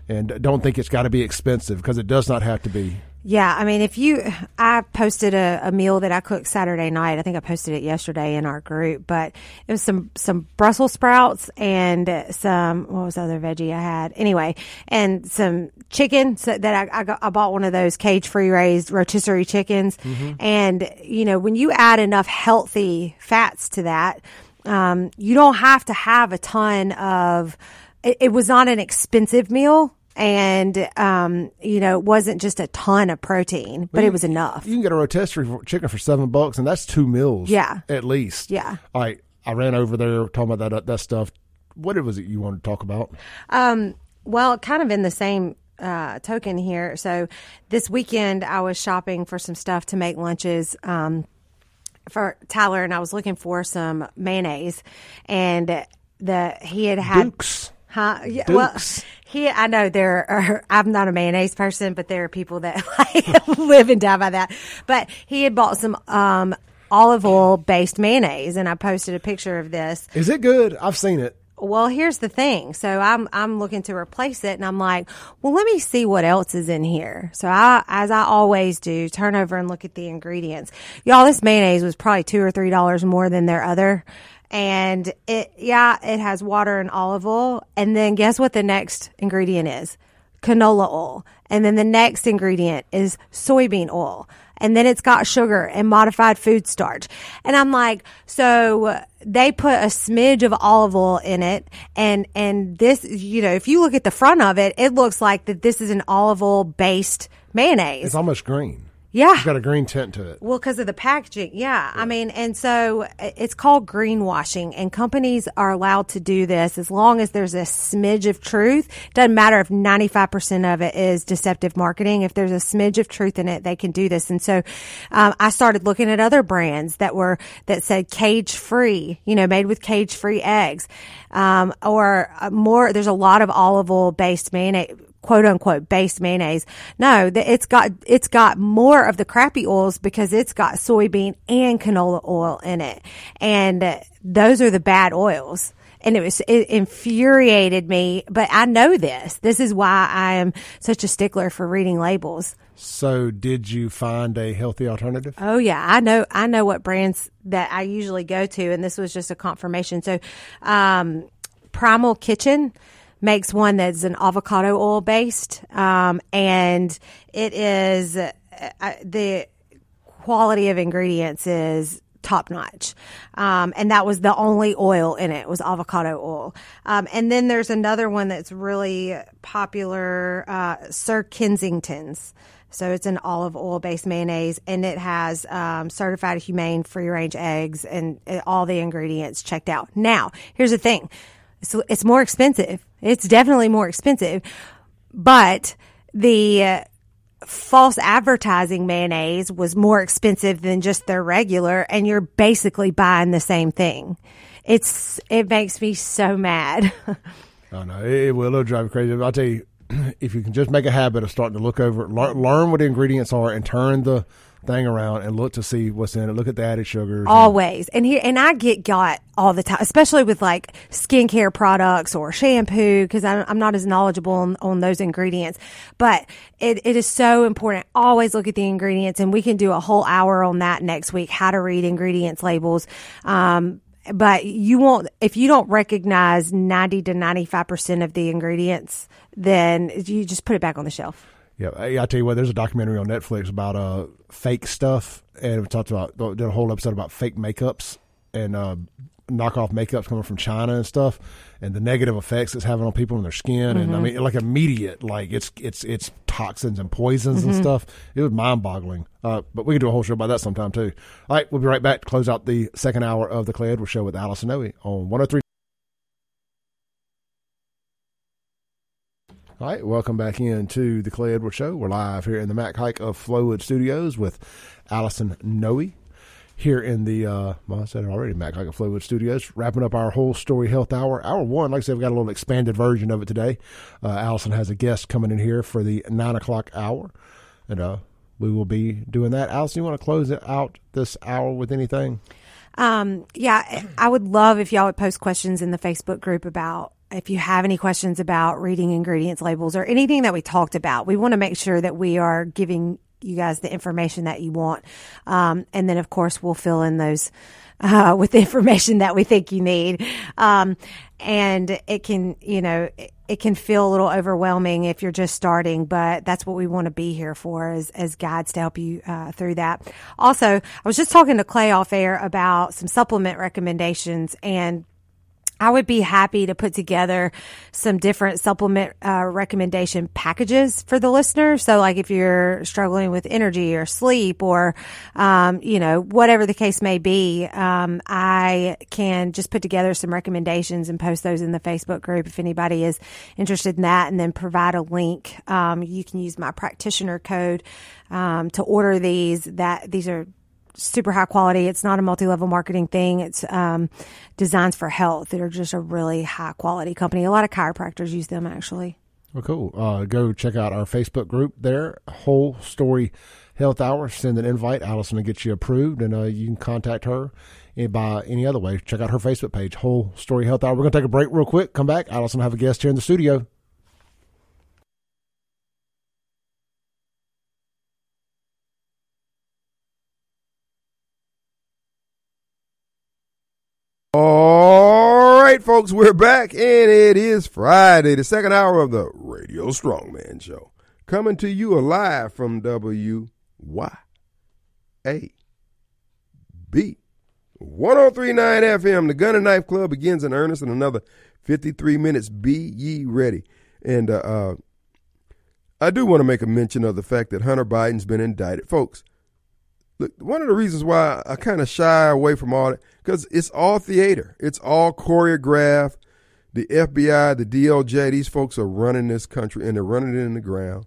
And don't think it's got to be expensive because it does not have to be. Yeah, I mean, if you, I posted a, a, meal that I cooked Saturday night. I think I posted it yesterday in our group, but it was some some Brussels sprouts and some what was the other veggie I had anyway, and some chicken so that I I, got, I, bought one of those cage free raised rotisserie chickens, mm-hmm. and you know when you add enough healthy fats to that, um, you don't have to have a ton of. It, it was not an expensive meal and um, you know, it wasn't just a ton of protein, but you, it was enough. You can get a rotisserie chicken for seven bucks, and that's two meals. Yeah, at least. Yeah. Right, I ran over there talking about that that stuff. What was it you wanted to talk about? Um, well, kind of in the same uh, token here. So this weekend, I was shopping for some stuff to make lunches. Um, for Tyler, and I was looking for some mayonnaise, and the he had had. Dukes. Huh? Yeah. Dukes. Well, he. I know there are. (laughs) I'm not a mayonnaise person, but there are people that (laughs) like (laughs) live and die by that. But he had bought some um, olive oil based mayonnaise, and I posted a picture of this. Is it good? I've seen it. Well, here's the thing. So I'm I'm looking to replace it, and I'm like, well, let me see what else is in here. So I, as I always do, turn over and look at the ingredients. Y'all, this mayonnaise was probably two or three dollars more than their other. And it, yeah, it has water and olive oil. And then guess what the next ingredient is? Canola oil. And then the next ingredient is soybean oil. And then it's got sugar and modified food starch. And I'm like, so they put a smidge of olive oil in it. And and this you know if you look at the front of it it looks like that this is an olive oil based mayonnaise. It's almost green yeah. It's got a green tint to it. Well, because of the packaging. Yeah. yeah. I mean, and so it's called greenwashing, and companies are allowed to do this as long as there's a smidge of truth. Doesn't matter if 95% of it is deceptive marketing. If there's a smidge of truth in it, they can do this. And so um, I started looking at other brands that were, that said cage free, you know, made with cage free eggs. Um, or uh, more, there's a lot of olive oil based mayonnaise quote unquote based mayonnaise. No, it's got it's got more of the crappy oils because it's got soybean and canola oil in it, and those are the bad oils. And it was it infuriated me, but I know this. This is why I am such a stickler for reading labels. So, did you find a healthy alternative? Oh yeah, I know. I know what brands that I usually go to, and this was just a confirmation. So, um, Primal Kitchen makes one that's an avocado oil based, um, and it is uh, the quality of ingredients is top notch. Um, and that was the only oil in it was avocado oil. Um, and then there's another one that's really popular, uh, Sir Kensington's. So it's an olive oil based mayonnaise and it has um, certified humane free range eggs and uh, all the ingredients checked out. Now, here's the thing it's, it's more expensive. It's definitely more expensive, but the uh, false advertising mayonnaise was more expensive than just their regular, and you're basically buying the same thing. It's it makes me so mad. (laughs) I know it, will. It'll drive you crazy. I'll tell you, (clears throat) if you can just make a habit of starting to look over, learn, learn what the ingredients are, and turn the thing around and look to see what's in it. Look at the added sugars. Always. And, and here, and I get got all the time, especially with like skincare products or shampoo, because I'm, not as knowledgeable on, on those ingredients. But it, it is so important. Always look at the ingredients, and we can do a whole hour on that next week. How to read ingredients labels. Um, but you won't if you don't recognize 90 to 95% of the ingredients then you just put it back on the shelf yeah, I, I tell you what, there's a documentary on Netflix about uh fake stuff, and we talked about did a whole episode about fake makeups and uh, knockoff makeups coming from China and stuff, and the negative effects it's having on people and their skin, mm-hmm. and I mm-hmm. mean, like immediate, like it's it's it's toxins and poisons mm-hmm. and stuff. It was mind boggling. Uh, but we can do a whole show about that sometime too. All right, we'll be right back to close out the second hour of the Clay Edwards Show with Allison Noe on 103. All right, welcome back into the Clay Edwards Show. We're live here in the Mac Haik of Flowood Studios with Allison Noe here in the, uh, well, I said it already, Mac Haik of Flowood Studios, wrapping up our whole story health hour. Hour one, like I said, we've got a little expanded version of it today. Uh, Allison has a guest coming in here for the nine o'clock hour, and uh, we will be doing that. Allison, you want to close it out this hour with anything? Um, yeah, I would love if y'all would post questions in the Facebook group about if you have any questions about reading ingredients labels or anything that we talked about, we want to make sure that we are giving you guys the information that you want. Um, and then, of course, we'll fill in those (laughs) uh, with the information that we think you need. Um, and it can, you know, it can feel a little overwhelming if you're just starting, but that's what we want to be here for as, as guides to help you uh, through that. Also, I was just talking to Clay off air about some supplement recommendations and I would be happy to put together some different supplement uh, recommendation packages for the listener. So, like if you're struggling with energy or sleep or, um, you know, whatever the case may be, um, I can just put together some recommendations and post those in the Facebook group if anybody is interested in that, and then provide a link. Um, you can use my practitioner code um, to order these. That these are super high quality. It's not a multi level marketing thing. It's um, Designs for Health. They're just a really high quality company. A lot of chiropractors use them actually. Well, cool. Uh, go check out our Facebook group there, Whole Story Health Hour. Send an invite. Allison will get you approved, and uh, you can contact her by any other way. Check out her Facebook page, Whole Story Health Hour. We're going to take a break real quick. Come back. Allison have a guest here in the studio. All right, folks, we're back, and it is Friday, the second hour of the Radio Strongman Show. Coming to you live from WYAB 1039 FM. The Gun and Knife Club begins in earnest in another 53 minutes. Be ye ready. And uh, uh, I do want to make a mention of the fact that Hunter Biden's been indicted. Folks, look, one of the reasons why I kind of shy away from all that, because it's all theater, it's all choreographed. The FBI, the DOJ, these folks are running this country and they're running it in the ground.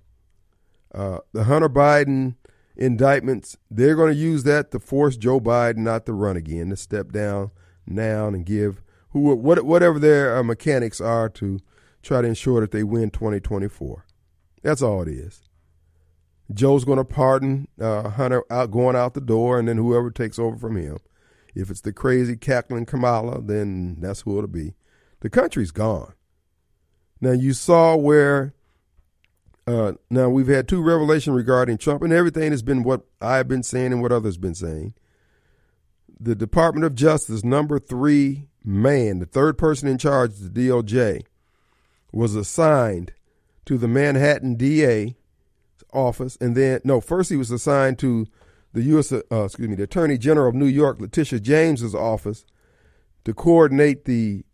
Uh, the Hunter Biden indictments, they're going to use that to force Joe Biden not to run again, to step down now and give who what, whatever their uh, mechanics are to try to ensure that they win 2024. That's all it is. Joe's going to pardon uh, Hunter out going out the door, and then whoever takes over from him. If it's the crazy cackling Kamala, then that's who it'll be. The country's gone. Now you saw where. Uh, now we've had two revelations regarding Trump, and everything has been what I've been saying and what others been saying. The Department of Justice number three man, the third person in charge the DOJ, was assigned to the Manhattan DA office, and then no, first he was assigned to the U.S. Uh, excuse me, the Attorney General of New York, Letitia James's office, to coordinate the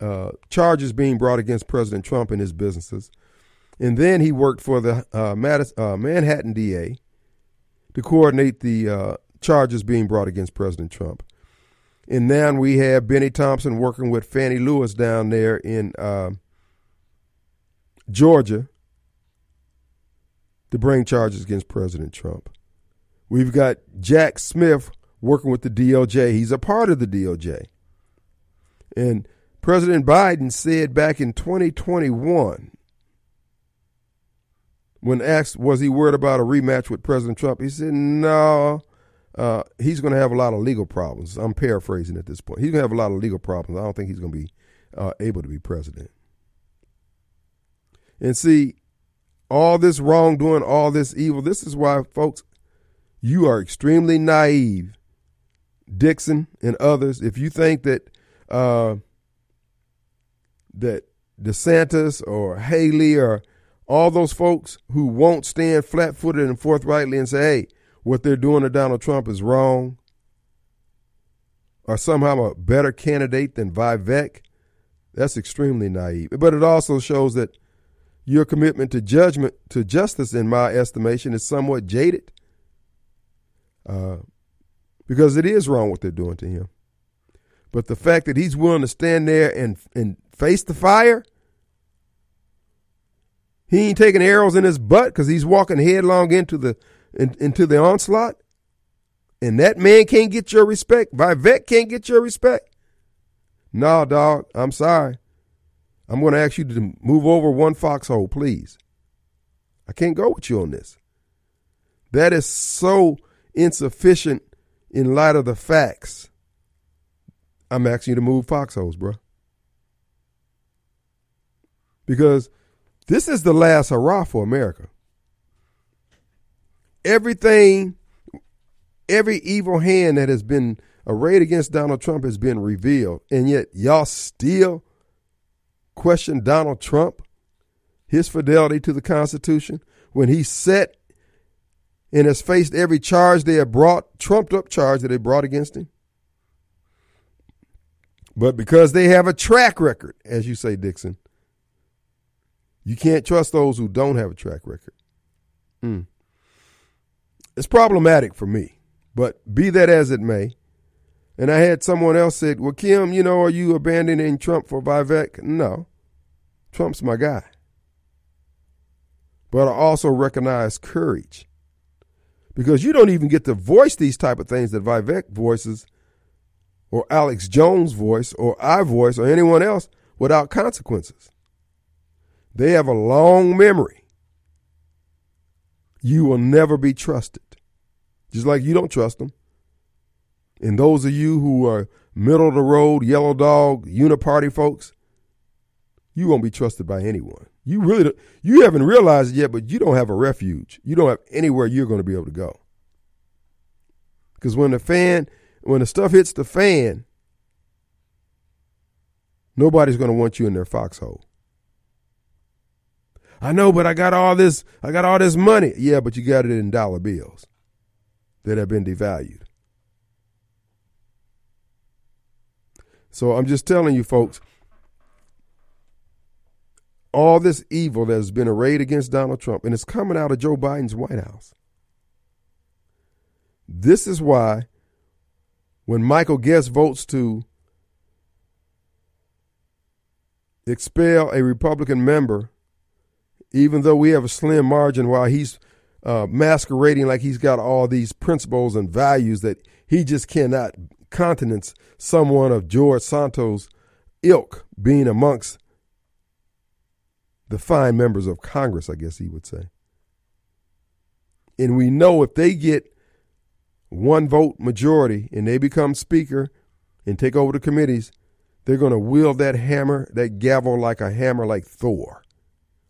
uh, charges being brought against President Trump and his businesses, and then he worked for the uh, uh Manhattan DA to coordinate the uh, charges being brought against President Trump. And now we have Bennie Thompson working with Fani Willis down there in uh, Georgia to bring charges against President Trump. We've got Jack Smith working with the DOJ. He's a part of the DOJ. And President Biden said back in 2021, when asked, was he worried about a rematch with President Trump? He said, no, uh, he's going to have a lot of legal problems. I'm paraphrasing at this point. He's going to have a lot of legal problems. I don't think he's going to be uh, able to be president. And see, all this wrongdoing, all this evil. This is why, folks, you are extremely naive, Dixon and others. If you think that uh, that DeSantis or Haley or all those folks who won't stand flat-footed and forthrightly and say, "Hey, what they're doing to Donald Trump is wrong," are somehow a better candidate than Vivek, that's extremely naive. But it also shows that your commitment to judgment, to justice, in my estimation, is somewhat jaded. Uh, because it is wrong what they're doing to him. But the fact that he's willing to stand there and and face the fire, he ain't taking arrows in his butt because he's walking headlong into the in, into the onslaught, and that man can't get your respect. Vivek can't get your respect. Nah, dog, I'm sorry. I'm going to ask you to move over one foxhole, please. I can't go with you on this. That is so insufficient in light of the facts. I'm asking you to move foxholes, bro. Because this is the last hurrah for America. Everything, every evil hand that has been arrayed against Donald Trump has been revealed. And yet, y'all still question Donald Trump, his fidelity to the Constitution, when he set and has faced every charge they have brought, trumped up charge that they brought against him. But because they have a track record, as you say, Dixon, you can't trust those who don't have a track record. Mm. It's problematic for me, but be that as it may, and I had someone else said, Well, Kim, you know, are you abandoning Trump for Vivek? No. Trump's my guy. But I also recognize courage. Because you don't even get to voice these type of things that Vivek voices or Alex Jones voice or I voice or anyone else without consequences. They have a long memory. You will never be trusted. Just like you don't trust them. And those of you who are middle of the road, yellow dog, uniparty folks, you won't be trusted by anyone. You really you haven't realized it yet, but you don't have a refuge. You don't have anywhere you're going to be able to go. Because when the fan, when the stuff hits the fan, nobody's going to want you in their foxhole. I know, but I got all this. I got all this money. Yeah, but you got it in dollar bills that have been devalued. So I'm just telling you, folks, all this evil that has been arrayed against Donald Trump, and it's coming out of Joe Biden's White House. This is why when Michael Guest votes to expel a Republican member, even though we have a slim margin while he's uh, masquerading like he's got all these principles and values that he just cannot countenance someone of George Santos' ilk being amongst the fine members of Congress, I guess he would say. And we know if they get one vote majority and they become speaker and take over the committees, they're going to wield that hammer, that gavel like a hammer like Thor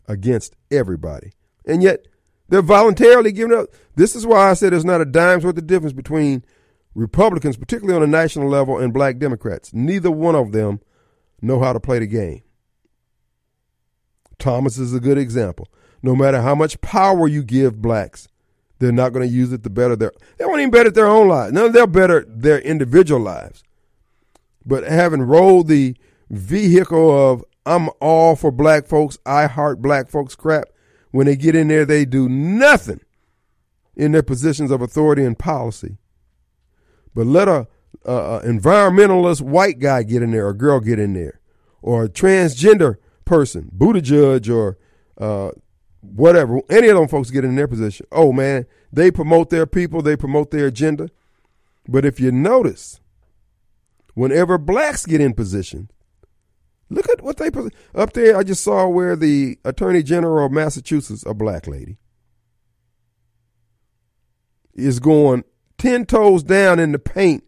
against everybody. And yet they're voluntarily giving up. This is why I said there's not a dime's worth of difference between Republicans, particularly on a national level, and black Democrats. Neither one of them know how to play the game. Thomas is a good example. No matter how much power you give blacks, they're not going to use it to better their. They won't even better their own lives. No, they'll better their individual lives. But having rolled the vehicle of "I'm all for black folks, I heart black folks" crap, when they get in there, they do nothing in their positions of authority and policy but let a, a, environmentalist white guy get in there or girl get in there, or a transgender person, Buttigieg, or uh, whatever, any of them folks get in their position. Oh man, they promote their people, they promote their agenda. But if you notice, whenever blacks get in position, look at what they put up there. I just saw where the Attorney General of Massachusetts, a black lady, is going 10 toes down in the paint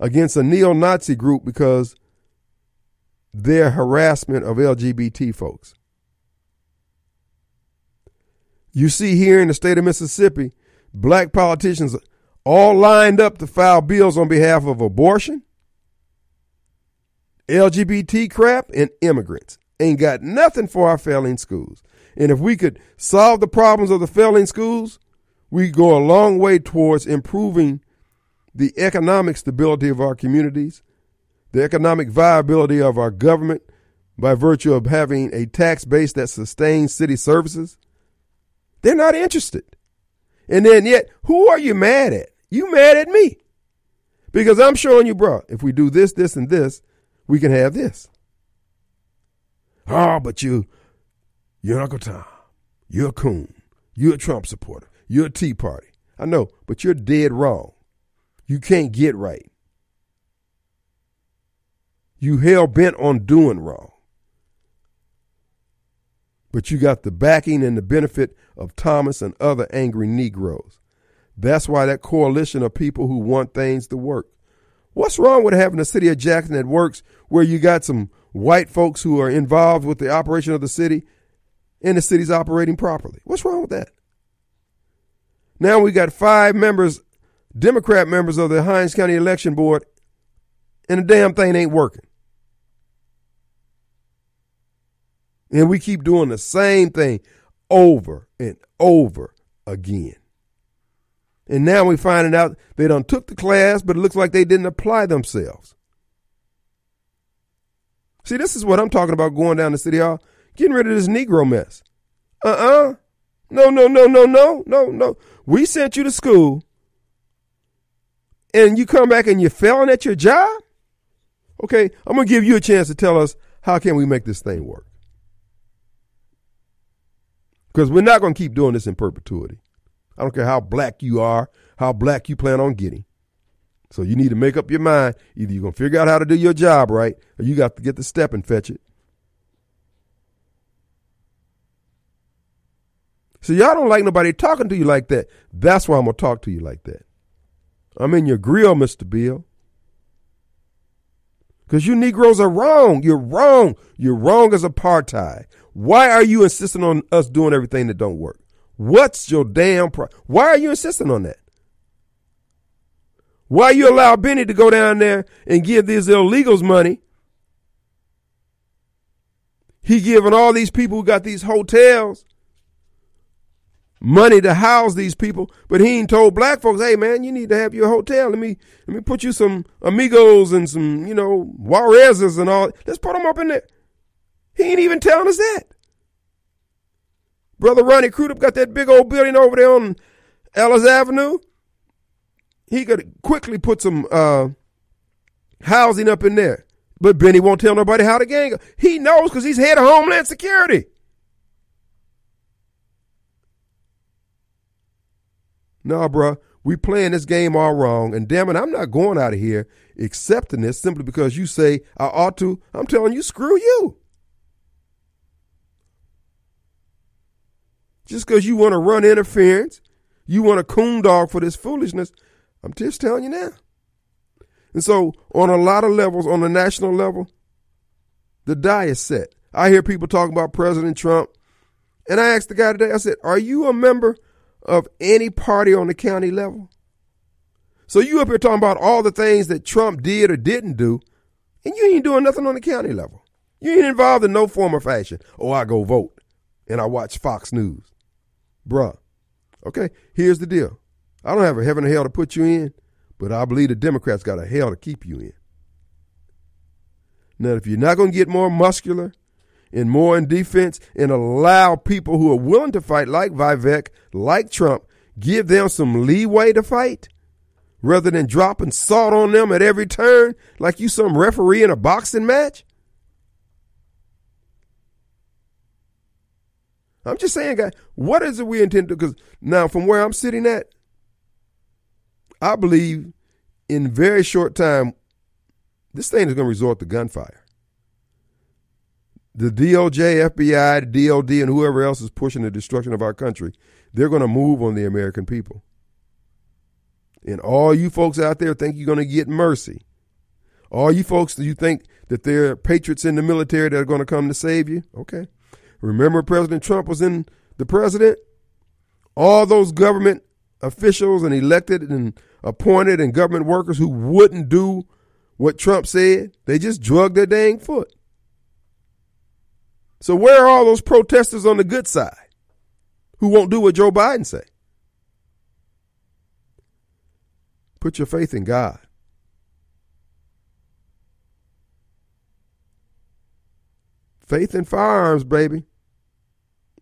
against a neo Nazi group because their harassment of LGBT folks. You see here in the state of Mississippi, black politicians all lined up to file bills on behalf of abortion, LGBT crap, and immigrants. Ain't got nothing for our failing schools. And if we could solve the problems of the failing schools, we go a long way towards improving the economic stability of our communities, the economic viability of our government by virtue of having a tax base that sustains city services. They're not interested. And then yet, who are you mad at? You mad at me. Because I'm showing you, bro, if we do this, this, and this, we can have this. Oh, but you, you're Uncle Tom. You're a coon. You're a Trump supporter. You're a Tea Party. I know, but you're dead wrong. You can't get right. You hell bent on doing wrong. But you got the backing and the benefit of Thomas and other angry Negroes. That's why that coalition of people who want things to work. What's wrong with having a city of Jackson that works where you got some white folks who are involved with the operation of the city and the city's operating properly? What's wrong with that? Now we got five members, Democrat members of the Hinds County Election Board, and the damn thing ain't working. And we keep doing the same thing over and over again. And now we're finding out they done took the class, but it looks like they didn't apply themselves. See, this is what I'm talking about going down to City Hall, getting rid of this Negro mess. Uh-uh. No, no, no, no, no, no, no. We sent you to school and you come back and you're failing at your job? Okay, I'm going to give you a chance to tell us how can we make this thing work? Because we're not going to keep doing this in perpetuity. I don't care how black you are, how black you plan on getting. So you need to make up your mind. Either you're going to figure out how to do your job right, or you got to get the step and fetch it. So y'all don't like nobody talking to you like that. That's why I'm gonna talk to you like that. I'm in your grill, Mr. Bill. Because you Negroes are wrong. You're wrong. You're wrong as apartheid. Why are you insisting on us doing everything that don't work? What's your damn problem? Why are you insisting on that? Why you allow Bennie to go down there and give these illegals money? He giving all these people who got these hotels money to house these people, but he ain't told black folks, hey man, you need to have your hotel. Let me let me put you some amigos and some, you know, Juarez's and all. Let's put them up in there. He ain't even telling us that. Brother Ronnie Crudup got that big old building over there on Ellis Avenue. He could quickly put some uh, housing up in there. But Bennie won't tell nobody how to gang. He knows because he's head of Homeland Security. No, bro, we playing this game all wrong. And damn it, I'm not going out of here accepting this simply because you say I ought to. I'm telling you, screw you. Just because you want to run interference, you want a coon dog for this foolishness, I'm just telling you now. And so, on a lot of levels, on the national level, the die is set. I hear people talking about President Trump. And I asked the guy today, I said, Are you a member of any party on the county level. So you up here talking about all the things that Trump did or didn't do, and you ain't doing nothing on the county level. You ain't involved in no form or fashion. Oh, I go vote and I watch Fox News. Bruh. Okay, here's the deal. I don't have a heaven or hell to put you in, but I believe the Democrats got a hell to keep you in. Now, if you're not going to get more muscular and more in defense and allow people who are willing to fight, like Vivek, like Trump, give them some leeway to fight rather than dropping salt on them at every turn like you some referee in a boxing match? I'm just saying, guys, what is it we intend to? Because now, from where I'm sitting at, I believe in very short time, this thing is going to resort to gunfire the DOJ, FBI, DOD, and whoever else is pushing the destruction of our country, they're going to move on the American people. And all you folks out there think you're going to get mercy. All you folks, do you think that there are patriots in the military that are going to come to save you? Okay. Remember, President Trump was in the president? All those government officials and elected and appointed and government workers who wouldn't do what Trump said, they just drugged their dang foot. So where are all those protesters on the good side who won't do what Joe Biden say? Put your faith in God. Faith in firearms, baby.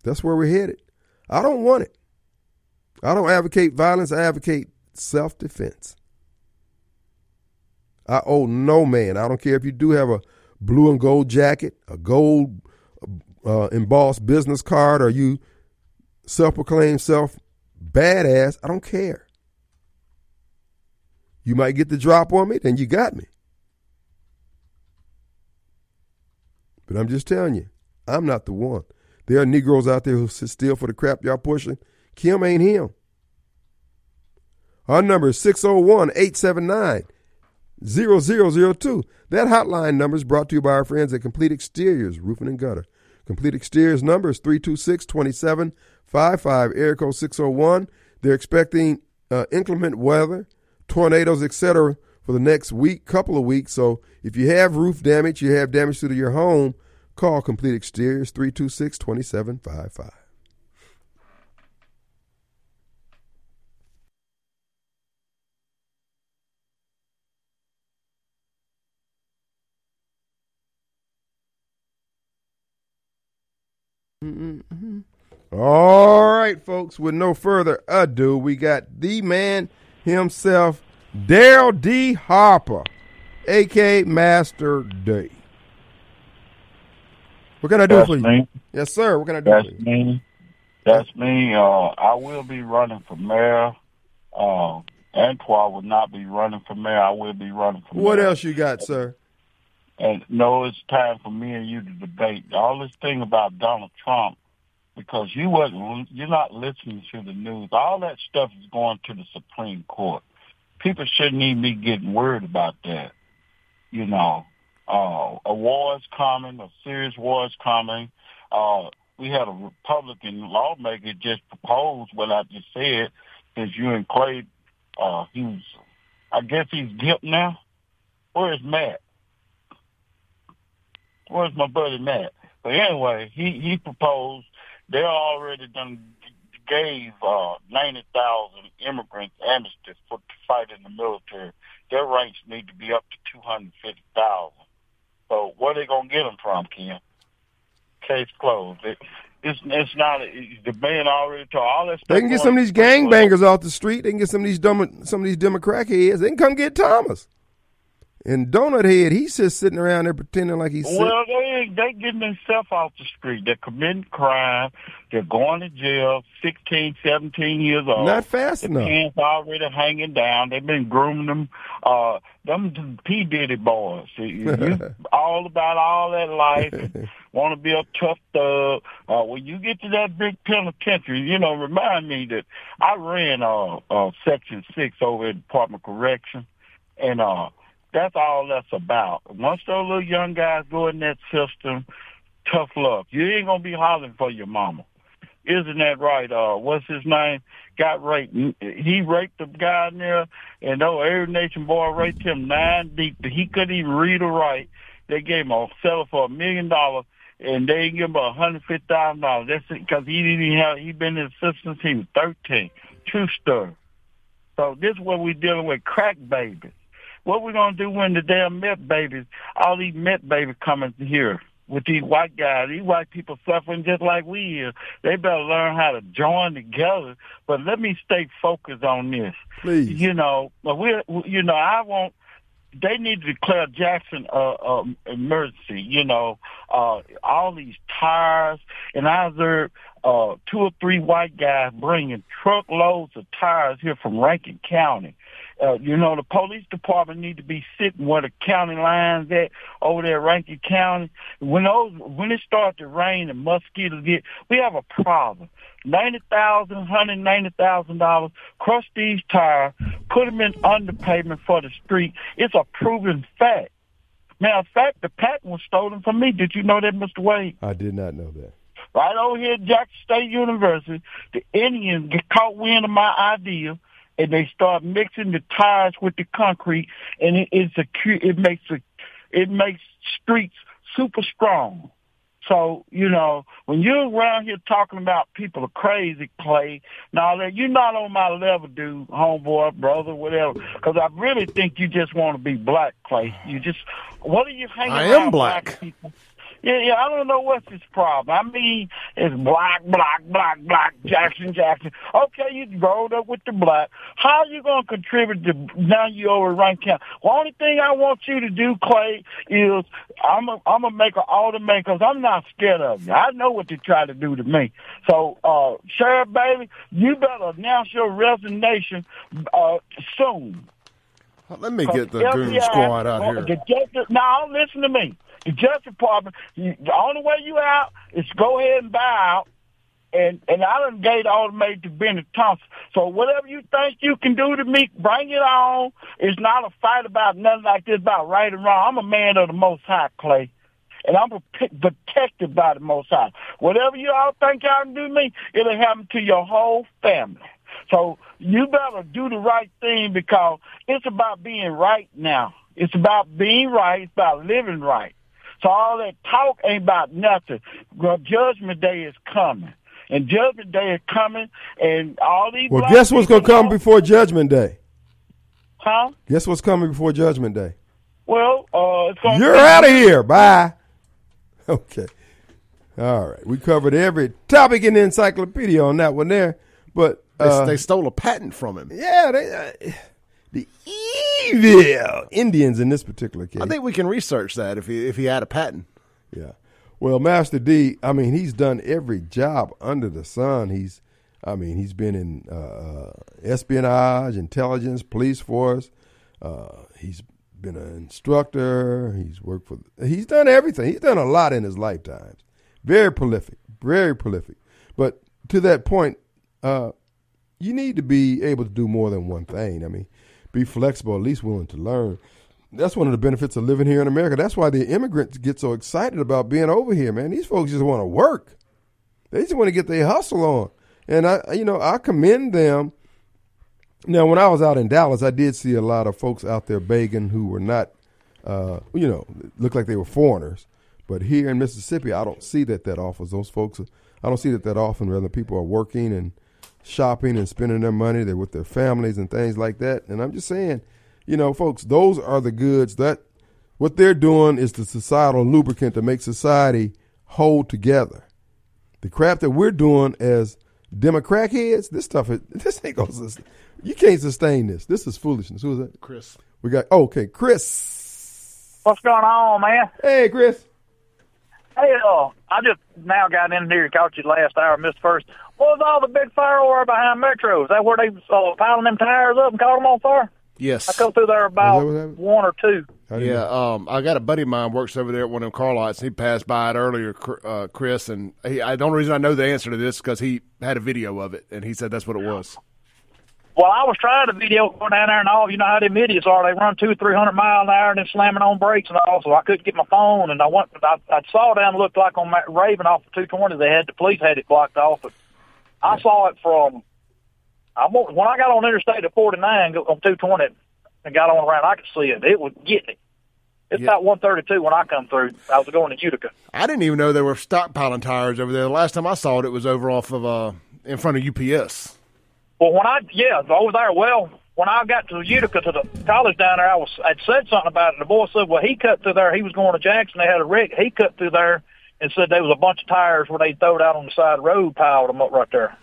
That's where we're headed. I don't want it. I don't advocate violence. I advocate self defense. I owe no man. I don't care if you do have a blue and gold jacket, a gold uh, embossed business card or you self proclaim self badass, I don't care. You might get the drop on me, then you got me. But I'm just telling you, I'm not the one. There are Negroes out there who sit still for the crap y'all pushing. Kim ain't him. Our number is 601 879 0002. That hotline number is brought to you by our friends at Complete Exteriors, Roofing and Gutter. Complete Exteriors number is 326 2755, air code 601. They're expecting uh, inclement weather, tornadoes, etc., for the next week, couple of weeks. So if you have roof damage, you have damage to your home, call Complete Exteriors 326 2755. All right, folks, with no further ado, we got the man himself, Daryl D. Harper, a.k.a. Master D. What can I do That's for you? Me. Yes, sir. What can I do That's for you? me. That's me. Uh, I will be running for mayor. Uh, Antoine will not be running for mayor. I will be running for What mayor. What else you got, sir? And no, it's time for me and you to debate. All this thing about Donald Trump because you wasn't you're not listening to the news. All that stuff is going to the Supreme Court. People shouldn't even be getting worried about that. You know, uh, a war is coming, a serious war is coming. Uh, we had a Republican lawmaker just propose what I just said, since you and Clay, uh, I guess he's guilt now. Where's Matt? Where's my buddy Matt? But anyway, he, he proposed, they already done gave, uh, 90,000 immigrants amnesty for to fight in the military. Their ranks need to be up to 250,000. So where they gonna get them from, Ken? Case closed. It, it's it's not the man already told all that. They can get some of these gangbangers off the street. They can get some of these dumb, some of these Democrat heads. They can come get Thomas. And Donut Head, he's just sitting around there pretending like he's well. They they getting themselves off the street. They're committing crime. They're going to jail. 16, 17 years old. Not fast the enough. Pants already hanging down. They've been grooming them. Uh, them P Diddy boys. You, (laughs) all about all that life. (laughs) Want to be a tough thug. Uh, when you get to that big penitentiary, you know, remind me that I ran uh, uh, Section Six over at Department of Correction, and uh that's all that's about. Once those little young guys go in that system, tough luck. You ain't gonna be hollering for your mama. Isn't that right? Uh, what's his name? Got raped. He raped the guy in there, and though every nation boy raped him nine deep, he couldn't even read or write. They gave him a seller for a million dollars, and they give him a hundred fifty thousand dollars. That's because he didn't even have. He been in system since He was thirteen. True story. So this is what we're dealing with: crack babies. What we gonna do when the damn Met babies, all these Met babies coming here with these white guys, these white people suffering just like we is. They better learn how to join together. But let me stay focused on this. Please. You know, but we, you know, I want they need to declare Jackson uh, uh, emergency. You know, uh, all these tires, and I observed uh, two or three white guys bringing truckloads of tires here from Rankin County. Uh, you know, the police department need to be sitting where the county lines at over there, Rankin County. When those, when it starts to rain and mosquitoes get, we have a problem. Ninety thousand, hundred ninety thousand dollars. Crush these tires, put them in underpayment for the street. It's a proven fact. Matter of fact, the patent was stolen from me. Did you know that, Mr. Wade? I did not know that. Right over here at Jackson State University, the Indians get caught wind of my idea and they start mixing the tires with the concrete, and it, it's a it makes a it makes streets super strong. So, you know, when you're around here talking about people are crazy, Clay, now that you're not on my level, dude, homeboy, brother, whatever, because I really think you just want to be black, Clay. You just, what are you hanging on? I am black. black people? Yeah, yeah, I don't know what's his problem. I mean, it's black, black, black, black, Jackson, Jackson. Okay, you rolled up with the black. How you going to contribute to now you over Rankin County? The only thing I want you to do, Clay, is I'm a, I'm gonna make an ultimatum because I'm not scared of you. I know what they try to do to me. So, uh, Sheriff Bailey, you better announce your resignation uh, soon. Let me get the goon squad out here. The justice, now, listen to me. The Justice Department, you, the only way you out is go ahead and buy out. And and I done gave all the ultimatum to Bennie Thompson. So whatever you think you can do to me, bring it on. It's not a fight about nothing like this about right and wrong. I'm a man of the Most High, Clay. And I'm protected by the Most High. Whatever you all think y'all can do to me, it'll happen to your whole family. So you better do the right thing because it's about being right now. It's about being right. It's about living right. So all that talk ain't about nothing. Well, judgment day is coming. And judgment day is coming and all these Well guess what's gonna come before judgment day? Huh? Guess what's coming before judgment day? Well, uh it's gonna You're out of here. Bye. (laughs) Okay. All right. We covered every topic in the encyclopedia on that one there. But They, uh, they stole a patent from him. yeah, they, uh, the evil Indians in this particular case. I think we can research that if he if he had a patent. Yeah. Well, Master D, I mean, he's done every job under the sun. He's, I mean, he's been in uh, uh, espionage, intelligence, police force. Uh, he's been an instructor. He's worked for. He's done everything. He's done a lot in his lifetimes. Very prolific. Very prolific. But to that point, uh, you need to be able to do more than one thing. I mean, be flexible, at least willing to learn. That's one of the benefits of living here in America. That's why the immigrants get so excited about being over here, man. These folks just want to work. They just want to get their hustle on. And I, you know, I commend them. Now, when I was out in Dallas, I did see a lot of folks out there begging who were not, uh, you know, looked like they were foreigners. But here in Mississippi, I don't see that that often. Those folks, I don't see that that often. Rather, people are working and shopping and spending their money. They're with their families and things like that. And I'm just saying, you know, folks, those are the goods that what they're doing is the societal lubricant to make society hold together. The crap that we're doing as Democrat heads, this stuff, is, (laughs) this ain't gonna. You can't sustain this. This is foolishness. Who is that? Chris. We got oh, okay, Chris. What's going on, man? Hey, Chris. Hey, uh, I just now got in here and caught you last hour, missed first. What was all the big fire over behind Metro? Is that where they uh, piling them tires up and caught them on fire? Yes. I come through there about one or two. Yeah, um, I got a buddy of mine works over there at one of them car lots. He passed by it earlier, uh, Chris, and he, I, the only reason I know the answer to this because he had a video of it, and he said that's what it was. Well, I was trying to video going down there and all. You know how them idiots are. They run two three hundred mile an hour and then slamming on brakes and all. So I couldn't get my phone. And I went. I, I saw down looked like on Raven off the two twenty. They had the police had it blocked off. But I saw it from. I when I got on Interstate at forty nine on two twenty and got on around. I could see it. It was getting it. It's yeah. about one thirty two when I come through. I was going to Utica. I didn't even know there were stockpiling tires over there. The last time I saw it, it was over off of uh in front of UPS. Well, when I yeah over there, well, when I got to Utica to the college down there, I was I'd said something about it. The boy said, well, he cut through there. He was going to Jackson. They had a wreck. He cut through there and said there was a bunch of tires where they throwed out on the side the road, piled them up right there.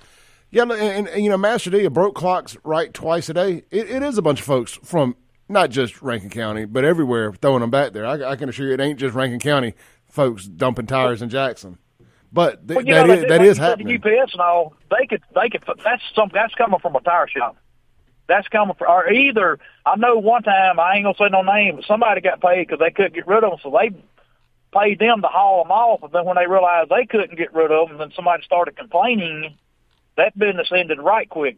Yeah, and, and, you know, Master D, broke clocks right twice a day. It, it is a bunch of folks from not just Rankin County, but everywhere throwing them back there. I, I can assure you, it ain't just Rankin County folks dumping tires in Jackson. But th- well, that know, is, that is happening. The UPS and all, they could they could that's some that's coming from a tire shop. That's coming from or either I know one time I ain't gonna say no name, but somebody got paid because they couldn't get rid of them, so they paid them to haul them off. And then when they realized they couldn't get rid of them, then somebody started complaining. That business ended right quick.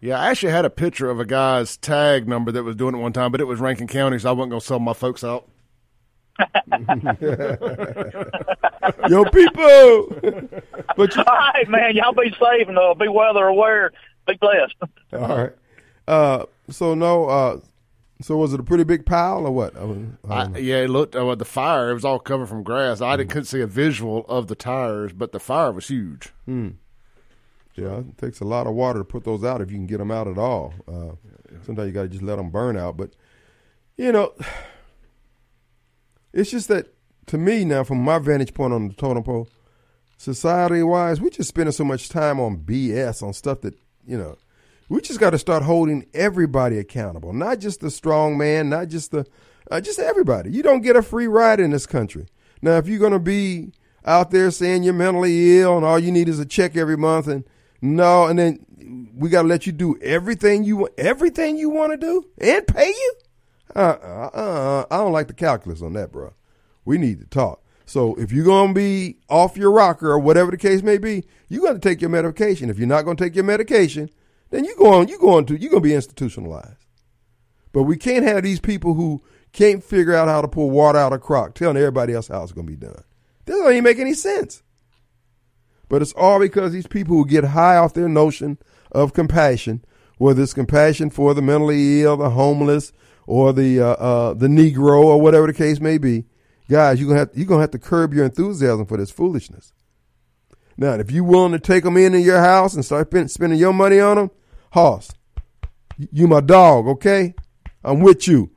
Yeah, I actually had a picture of a guy's tag number that was doing it one time, but it was Rankin County, so I wasn't going to sell my folks out. (laughs) Yo, people. but you- all right, man, y'all be safe and uh, be weather aware. Be blessed. all right. Uh, so no. Uh, so was it a pretty big pile or what? I mean, I I, yeah, it looked. Uh, the fire. It was all covered from grass. I mm. couldn't see a visual of the tires, but the fire was huge. Mm. Yeah, it takes a lot of water to put those out if you can get them out at all. Uh, sometimes you got to just let them burn out. But you know, it's just that to me now, from my vantage point on the totem pole, society wise, we're just spending so much time on BS on stuff that you know. We just got to start holding everybody accountable, not just the strong man, not just the, uh, just everybody. You don't get a free ride in this country. Now, if you're going to be out there saying you're mentally ill and all you need is a check every month and no, and then we got to let you do everything you want, everything you want to do, and pay you. Uh, uh, uh, I don't like the calculus on that, bro. We need to talk. So if you're gonna be off your rocker or whatever the case may be, you got to take your medication. If you're not gonna take your medication, then you go on. You going to you're gonna be institutionalized. But we can't have these people who can't figure out how to pull water out of a crock telling everybody else how it's gonna be done. That doesn't even make any sense. But it's all because these people who get high off their notion of compassion, whether it's compassion for the mentally ill, the homeless, or the uh, uh, the Negro, or whatever the case may be, guys, you're gonna have you're gonna have to curb your enthusiasm for this foolishness. Now, if you're willing to take them in in your house and start spending your money on them, Hoss, you my dog, okay? I'm with you.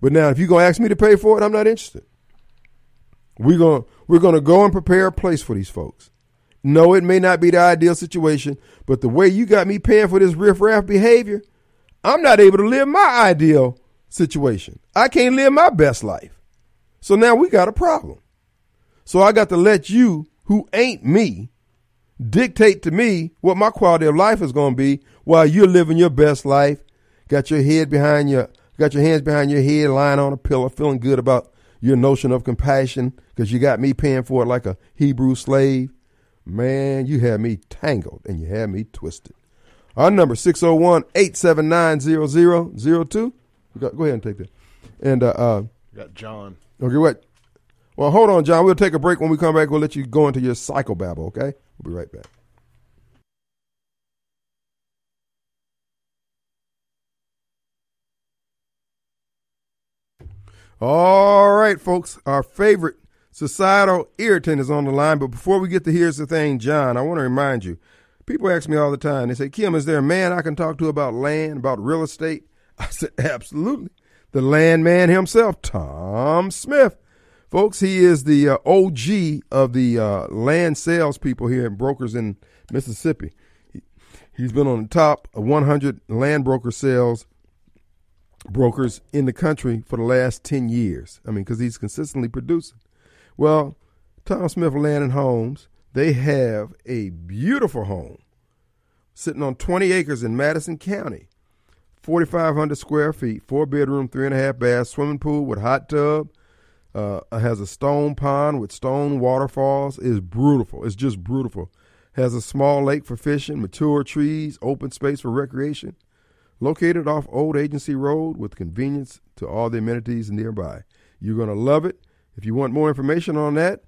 But now, if you're gonna ask me to pay for it, I'm not interested. We're gonna we're gonna go and prepare a place for these folks. No, it may not be the ideal situation, but the way you got me paying for this riffraff behavior, I'm not able to live my ideal situation. I can't live my best life. So now we got a problem. So I got to let you, who ain't me, dictate to me what my quality of life is going to be while you're living your best life. Got your head behind your, got your hands behind your head, lying on a pillow, feeling good about your notion of compassion because you got me paying for it like a Hebrew slave. Man, you had me tangled and you had me twisted. Our number 601-879-0002. Go ahead and take that. And uh, uh got John. Okay, what? Well, hold on, John. We'll take a break. When we come back, we'll let you go into your psychobabble, okay? We'll be right back. All right, folks. Our favorite societal irritant is on the line. But before we get to here's the thing, John, I want to remind you. People ask me all the time. They say, Kim, is there a man I can talk to about land, about real estate? (laughs) I said, absolutely. The landman himself, Tom Smith. Folks, he is the uh, OG of the uh, land sales people here and brokers in Mississippi. He, he's been on the top 100 land broker sales brokers in the country for the last 10 years. I mean, because he's consistently producing. Well, Tom Smith Land and Homes, they have a beautiful home sitting on 20 acres in Madison County, 4,500 square feet, four bedroom, three and a half bath, swimming pool with hot tub. Uh, has a stone pond with stone waterfalls. is beautiful. It's just beautiful. Has a small lake for fishing, mature trees, open space for recreation. Located off Old Agency Road with convenience to all the amenities nearby. You're going to love it. If you want more information on that,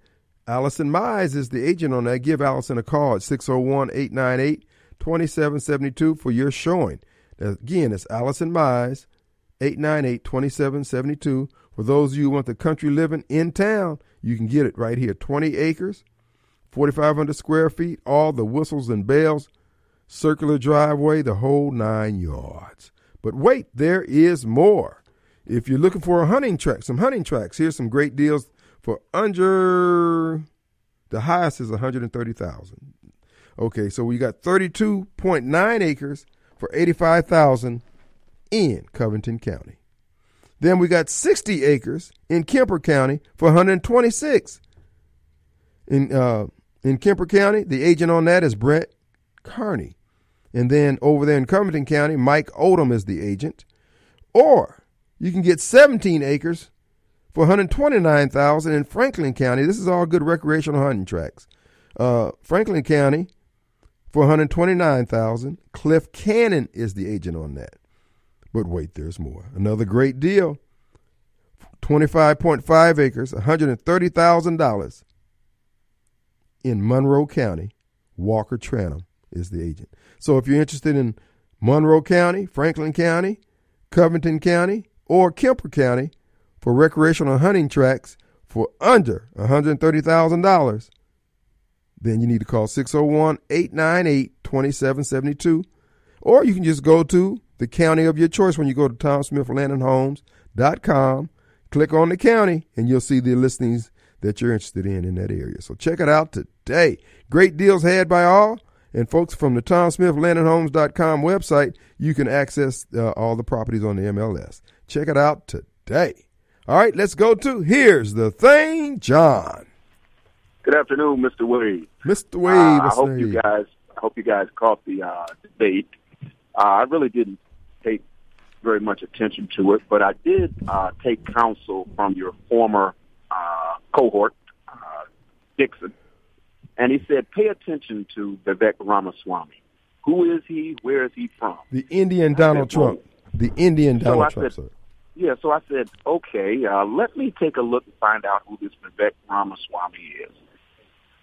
Allison Mize is the agent on that. Give Allison a call at 601 898 2772 for your showing. Again, it's Allison Mize, 898 2772. For those of you who want the country living in town, you can get it right here 20 acres, 4,500 square feet, all the whistles and bells circular driveway, the whole nine yards. But wait, there is more. If you're looking for a hunting track, some hunting tracks, here's some great deals for under the highest is 130,000. Okay, so we got 32.9 acres for 85,000 in Covington County. Then we got 60 acres in Kemper County for 126. In uh, in Kemper County, the agent on that is Brett Carney. And then over there in Covington County, Mike Odom is the agent. Or you can get 17 acres for 129,000 in Franklin County. This is all good recreational hunting tracks. Uh, Franklin County for 129,000. Cliff Cannon is the agent on that. But wait, there's more. Another great deal. 25.5 acres, $130,000 in Monroe County. Walker Tranum is the agent. So if you're interested in Monroe County, Franklin County, Covington County, or Kemper County for recreational hunting tracks for under $130,000, then you need to call 601 898 2772. Or you can just go to the county of your choice when you go to TomSmithLandandHomes.com. Click on the county, and you'll see the listings that you're interested in in that area. So check it out today. Great deals had by all. And folks, from the TomSmithLandandHomes.com website, you can access uh, all the properties on the MLS. Check it out today. All right, let's go to Here's the Thing, John. Good afternoon, Mr. Wade. Mr. Wade, uh, I hope you guys. I hope you guys caught the uh, debate. Uh, I really didn't take very much attention to it, but I did uh, take counsel from your former uh, cohort, uh, Dixon, and he said, pay attention to Vivek Ramaswamy. Who is he? Where is he from? The Indian Donald said, Trump. The Indian Donald so Trump, said, Yeah, so I said, okay, uh, let me take a look and find out who this Vivek Ramaswamy is.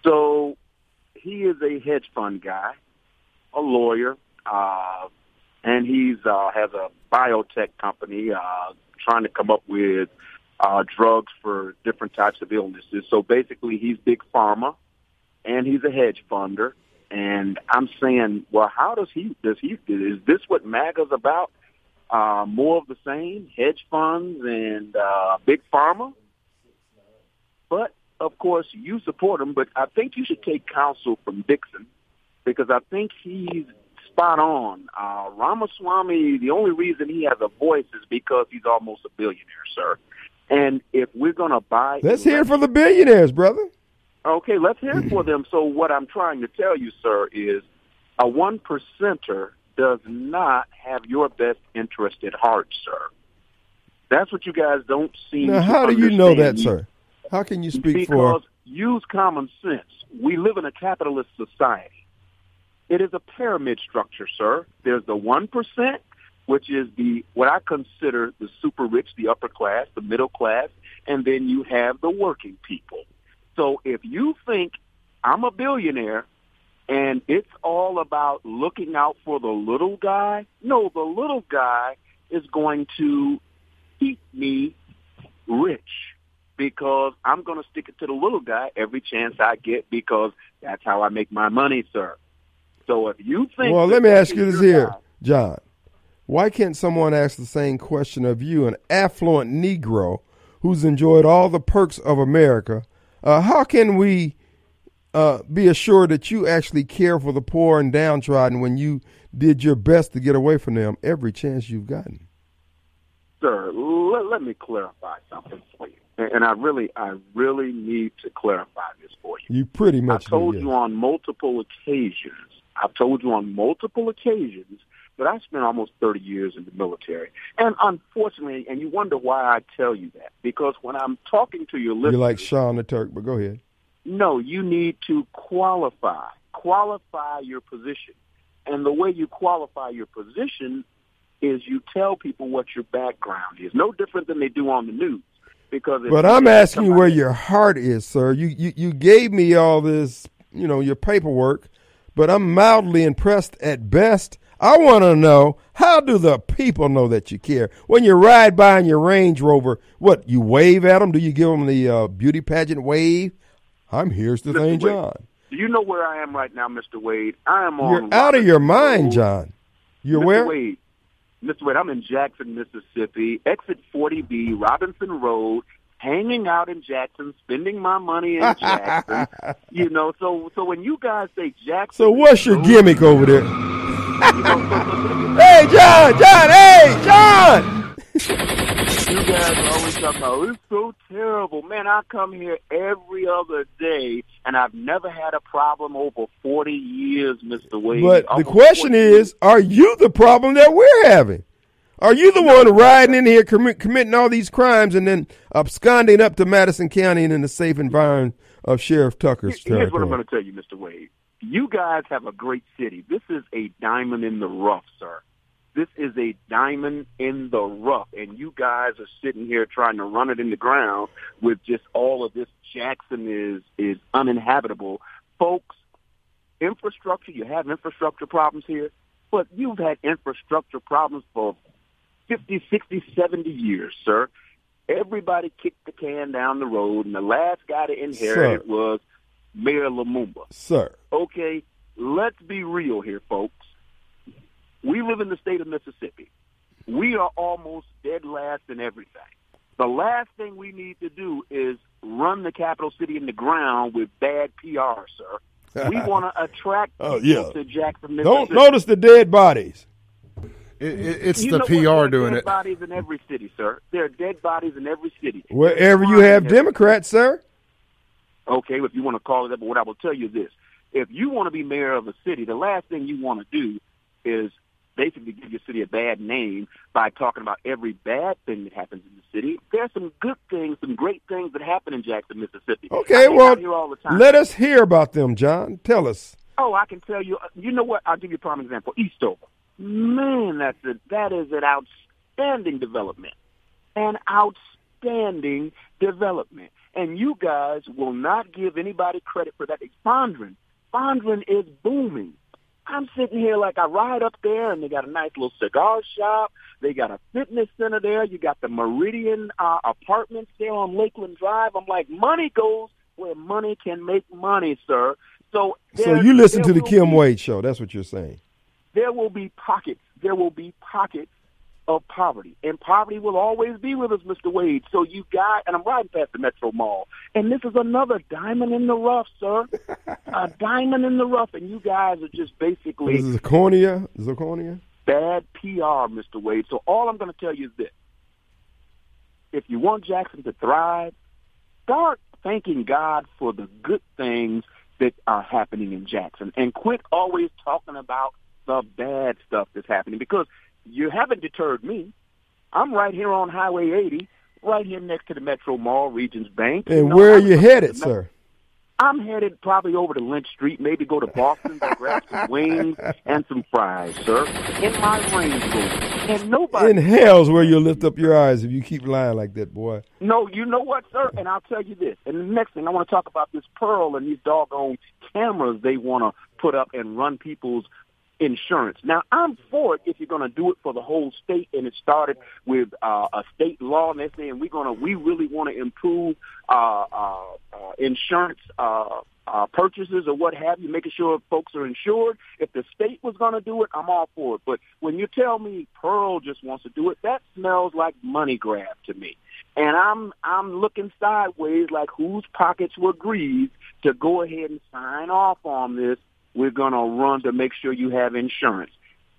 So he is a hedge fund guy, a lawyer, uh, and he's uh, has a biotech company uh, trying to come up with uh, drugs for different types of illnesses. So basically, he's big pharma and he's a hedge funder. And I'm saying, well, how does he, does he, is this what MAGA's about? Uh, more of the same, hedge funds and uh, big pharma? But, of course, you support him, but I think you should take counsel from Dixon because I think he's spot on. Uh, Ramaswamy, the only reason he has a voice is because he's almost a billionaire, sir. And if we're going to buy... Let's hear for the billionaires, brother. Okay, let's hear (laughs) for them. So what I'm trying to tell you, sir, is a one percenter does not have your best interest at heart, sir. That's what you guys don't seem. Now, how do you know that, sir? How can you speak because, for? Because use common sense. We live in a capitalist society. It is a pyramid structure, sir. There's the 1%, which is the what I consider the super rich, the upper class, the middle class, and then you have the working people. So if you think I'm a billionaire and it's all about looking out for the little guy, no, the little guy is going to keep me rich because I'm going to stick it to the little guy every chance I get because that's how I make my money, sir. So if you think, well, let me ask you this here, guy, John. Why can't someone ask the same question of you, an affluent Negro who's enjoyed all the perks of America? Uh, how can we uh, be assured that you actually care for the poor and downtrodden when you did your best to get away from them every chance you've gotten? Sir, let, let me clarify something for you. And I really, I really need to clarify this for you. You pretty much. I told you on multiple occasions. I've told you on multiple occasions that I spent almost 30 years in the military. And unfortunately, and you wonder why I tell you that, because when I'm talking to your listeners... You're like Sean the Turk, but go ahead. No, you need to qualify. Qualify your position. And the way you qualify your position is you tell people what your background is. No different than they do on the news. Because but I'm asking you where your heart is, sir. You, you you gave me all this, you know, your paperwork, but I'm mildly impressed at best I want to know how do the people know that you care when you ride by in your Range Rover? What you wave at them? Do you give them the uh, beauty pageant wave? I'm here's the Mr. thing, John. Do you know where I am right now, Mr. Wade? I am on. You're out of your mind, John. You're Mr. where? Wade, Mr. Wade, I'm in Jackson, Mississippi. Exit 40B, Robinson Road hanging out in Jackson, spending my money in (laughs) Jackson. you know, so so when you guys say Jackson, so what's your gimmick over there? (laughs) hey, John, John, hey, John. you guys are always talking about it's so terrible, man. I come here every other day, and I've never had a problem over forty years, Mister Wade. But the question is, are you the problem that we're having? Are you the one riding in here committing all these crimes and then absconding up to Madison County and in the safe environment of Sheriff Tucker's Here's territory? what I'm going to tell you, Mr. Wade. You guys have a great city. This is a diamond in the rough, sir. This is a diamond in the rough, and you guys are sitting here trying to run it in the ground with just all of this. Jackson is is uninhabitable, folks. Infrastructure. You have infrastructure problems here, but you've had infrastructure problems for 50, 60, 70 years, sir. Everybody kicked the can down the road, and the last guy to inherit it was Mayor Lumumba. Sir. Okay, let's be real here, folks. We live in the state of Mississippi. We are almost dead last in everything. The last thing we need to do is run the capital city in the ground with bad PR, sir. We (laughs) want to attract oh, yeah. to Jackson, Mississippi. Don't notice the dead bodies. It, it, it's you the PR doing dead it. Bodies in every city, sir. There are dead bodies in every city. Wherever you have Democrats, sir. Okay, if you want to call it that, but what I will tell you is this: if you want to be mayor of a city, the last thing you want to do is basically give your city a bad name by talking about every bad thing that happens in the city. There's some good things, some great things that happen in Jackson, Mississippi. Okay, well, let us hear about them, John. Tell us. Oh, I can tell you. Uh, you know what? I'll give you a prime example. Eastover. Man, that's a, that is an outstanding development. An outstanding development. And you guys will not give anybody credit for that. It's Fondren. Fondren is booming. I'm sitting here like I ride up there and they got a nice little cigar shop. They got a fitness center there. You got the Meridian uh, apartments there on Lakeland Drive. I'm like, money goes where money can make money, sir. So, so you listen to the Kim be, Wade show. That's what you're saying there will be pockets. There will be pockets of poverty, and poverty will always be with us, Mr. Wade. So you got, and I'm riding past the Metro Mall, and this is another diamond in the rough, sir. a diamond in the rough, and you guys are just basically this is Zirconia, Zirconia. Bad PR, Mr. Wade. So all I'm going to tell you is this: if you want Jackson to thrive, start thanking God for the good things that are happening in Jackson, and quit always talking about the bad stuff that's happening because you haven't deterred me. I'm right here on Highway 80, right here next to the Metro Mall, Regions Bank. And you know, where are you headed, sir? I'm headed probably over to Lynch Street, maybe go to Boston to grab some (laughs) wings and some fries, sir, in my Range Rover. And nobody. In hell's where you'll lift up your eyes if you keep lying like that, boy. No, you know what, sir? And I'll tell you this. And the next thing, I want to talk about this Pearl and these doggone cameras they want to put up and run people's insurance. Now, I'm for it if you're going to do it for the whole state, and it started with uh, a state law, and they're saying we're going to, we really want to improve uh, uh, uh, insurance uh, uh, purchases or what have you, making sure folks are insured. If the state was going to do it, I'm all for it. But when you tell me Pearl just wants to do it, that smells like money grab to me. And I'm I'm looking sideways like whose pockets were greased to go ahead and sign off on this we're going to run to make sure you have insurance.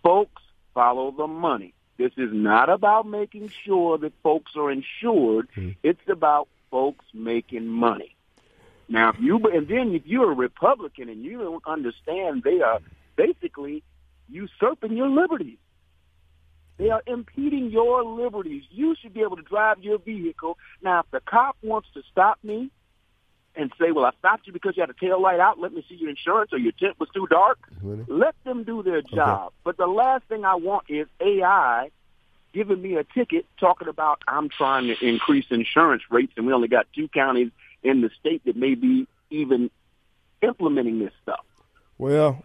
Folks, follow the money. This is not about making sure that folks are insured. Mm-hmm. It's about folks making money. Now, if you and then if you're a Republican and you don't understand, they are basically usurping your liberties. They are impeding your liberties. You should be able to drive your vehicle. Now, if the cop wants to stop me and say, well, I stopped you because you had a tail light out. Let me see your insurance or your tent was too dark. Really? Let them do their job. Okay. But the last thing I want is AI giving me a ticket talking about I'm trying to increase insurance rates and we only got two counties in the state that may be even implementing this stuff. Well,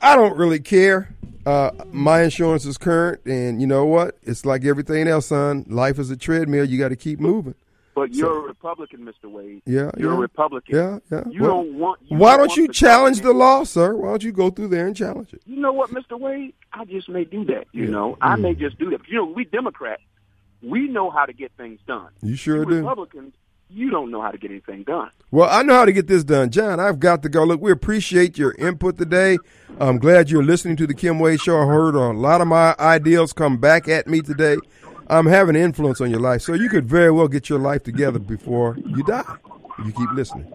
I don't really care. Uh, my insurance is current, and you know what? It's like everything else, son. Life is a treadmill. You got to keep moving. But you're so, a Republican, Mr. Wade. Yeah, you're yeah. a Republican. Yeah, yeah. You well, don't want. You why don't, don't you challenge the law, sir? Why don't you go through there and challenge it? You know what, Mr. Wade? I just may do that. You yeah. know, I may mm. just do that. You know, we Democrats, we know how to get things done. You sure you do. Republicans, you don't know how to get anything done. Well, I know how to get this done, John. I've got to go. Look, we appreciate your input today. I'm glad you're listening to the Kim Wade Show. I heard a lot of my ideals come back at me today. Um, I'm having influence on your life. So you could very well get your life together before you die if you keep listening.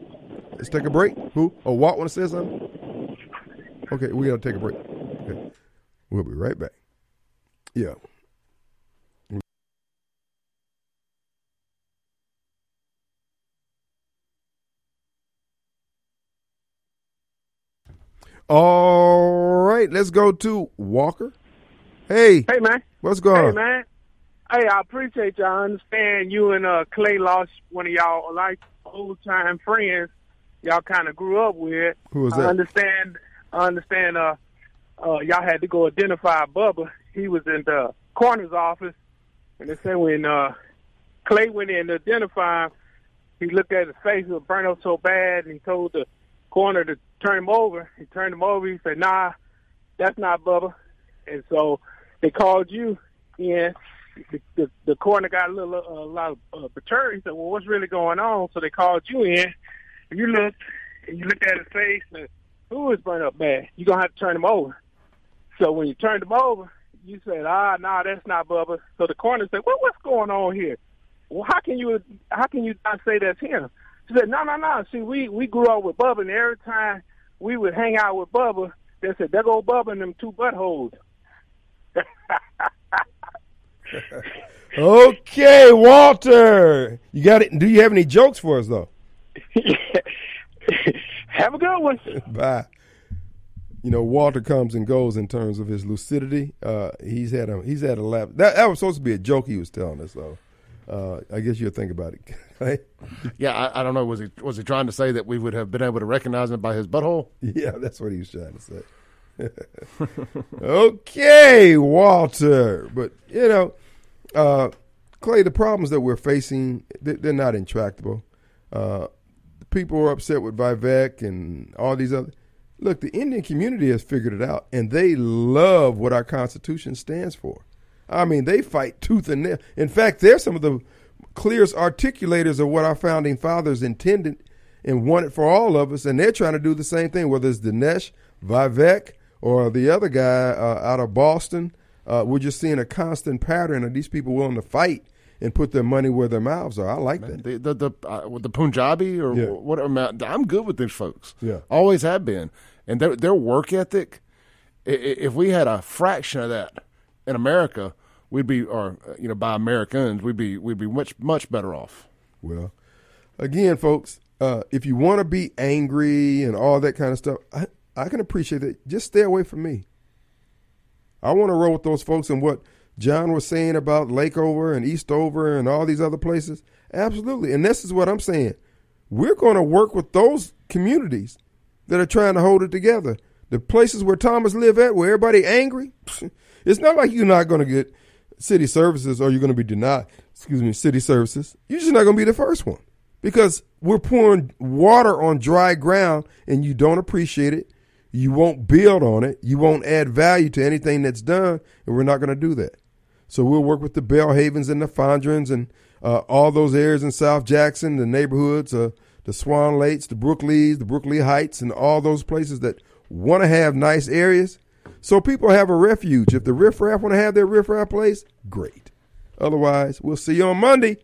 Let's take a break. Who? Oh, Walt want to say something? Okay, we got to take a break. Okay. We'll be right back. Yeah. All right, let's go to Walker. Hey. Hey, man. What's going hey, on? Hey, man. Hey, I appreciate y'all. I understand you and uh, Clay lost one of y'all like old time friends. Y'all kind of grew up with. Who was that? I understand. I understand. Uh, uh, y'all had to go identify Bubba. He was in the coroner's office, and they said when uh, Clay went in to identify him, he looked at his face; it was burnt up so bad, and he told the coroner to turn him over. He turned him over. He said, "Nah, that's not Bubba." And so they called you in the, the, the coroner got a little uh, a lot of uh, perturbed. He said, "Well, what's really going on?" So they called you in. And you looked and you looked at his face and who is burnt up bad? You're gonna have to turn him over. So when you turned him over, you said, "Ah, nah, that's not Bubba." So the coroner said, "Well, what's going on here? Well, how can you how can you not say that's him?" She said, "No, no, no. See, we we grew up with Bubba, and every time we would hang out with Bubba, they said, "There go Bubba and them two buttholes." (laughs) (laughs) okay, Walter. You got it. Do you have any jokes for us though? (laughs) have a good one. (laughs) Bye. You know, Walter comes and goes in terms of his lucidity. Uh, he's had a he's had a lap. That, that was supposed to be a joke he was telling us though. Uh, I guess you'll think about it. yeah, I, I, don't know. Was he was he trying to say that we would have been able to recognize him by his butthole? Yeah, that's what he was trying to say. Okay, Walter. But, you know, uh, Clay, the problems that we're facing, they're not intractable. Uh, people are upset with Vivek and all these other. Look, the Indian community has figured it out, and they love what our Constitution stands for. I mean, they fight tooth and nail. In fact, they're some of the clearest articulators of what our founding fathers intended and wanted for all of us, and they're trying to do the same thing, whether it's Dinesh, Vivek, or the other guy uh, out of Boston. Uh, we're just seeing a constant pattern of these people willing to fight and put their money where their mouths are. I like that. The the the, uh, the Punjabi or yeah. whatever. I'm good with these folks. Yeah, always have been, and their their work ethic. If we had a fraction of that in America, we'd be, or you know, by Americans, we'd be we'd be much much better off. Well, again, folks, uh, if you want to be angry and all that kind of stuff, I, I can appreciate that. Just stay away from me. I want to roll with those folks and what John was saying about Lakeover and Eastover and all these other places. Absolutely. And this is what I'm saying. We're going to work with those communities that are trying to hold it together. The places where Thomas live at, where everybody angry, (laughs) it's not like you're not going to get city services or you're going to be denied, excuse me, city services. You're just not going to be the first one because we're pouring water on dry ground and you don't appreciate it. You won't build on it. You won't add value to anything that's done, and we're not going to do that. So we'll work with the Belhavens and the Fondrens and uh, all those areas in South Jackson, the neighborhoods, uh, the Swan Lakes, the Brookleys, the Brookley Heights, and all those places that want to have nice areas. So people have a refuge. If the riffraff want to have their riffraff place, great. Otherwise, we'll see you on Monday.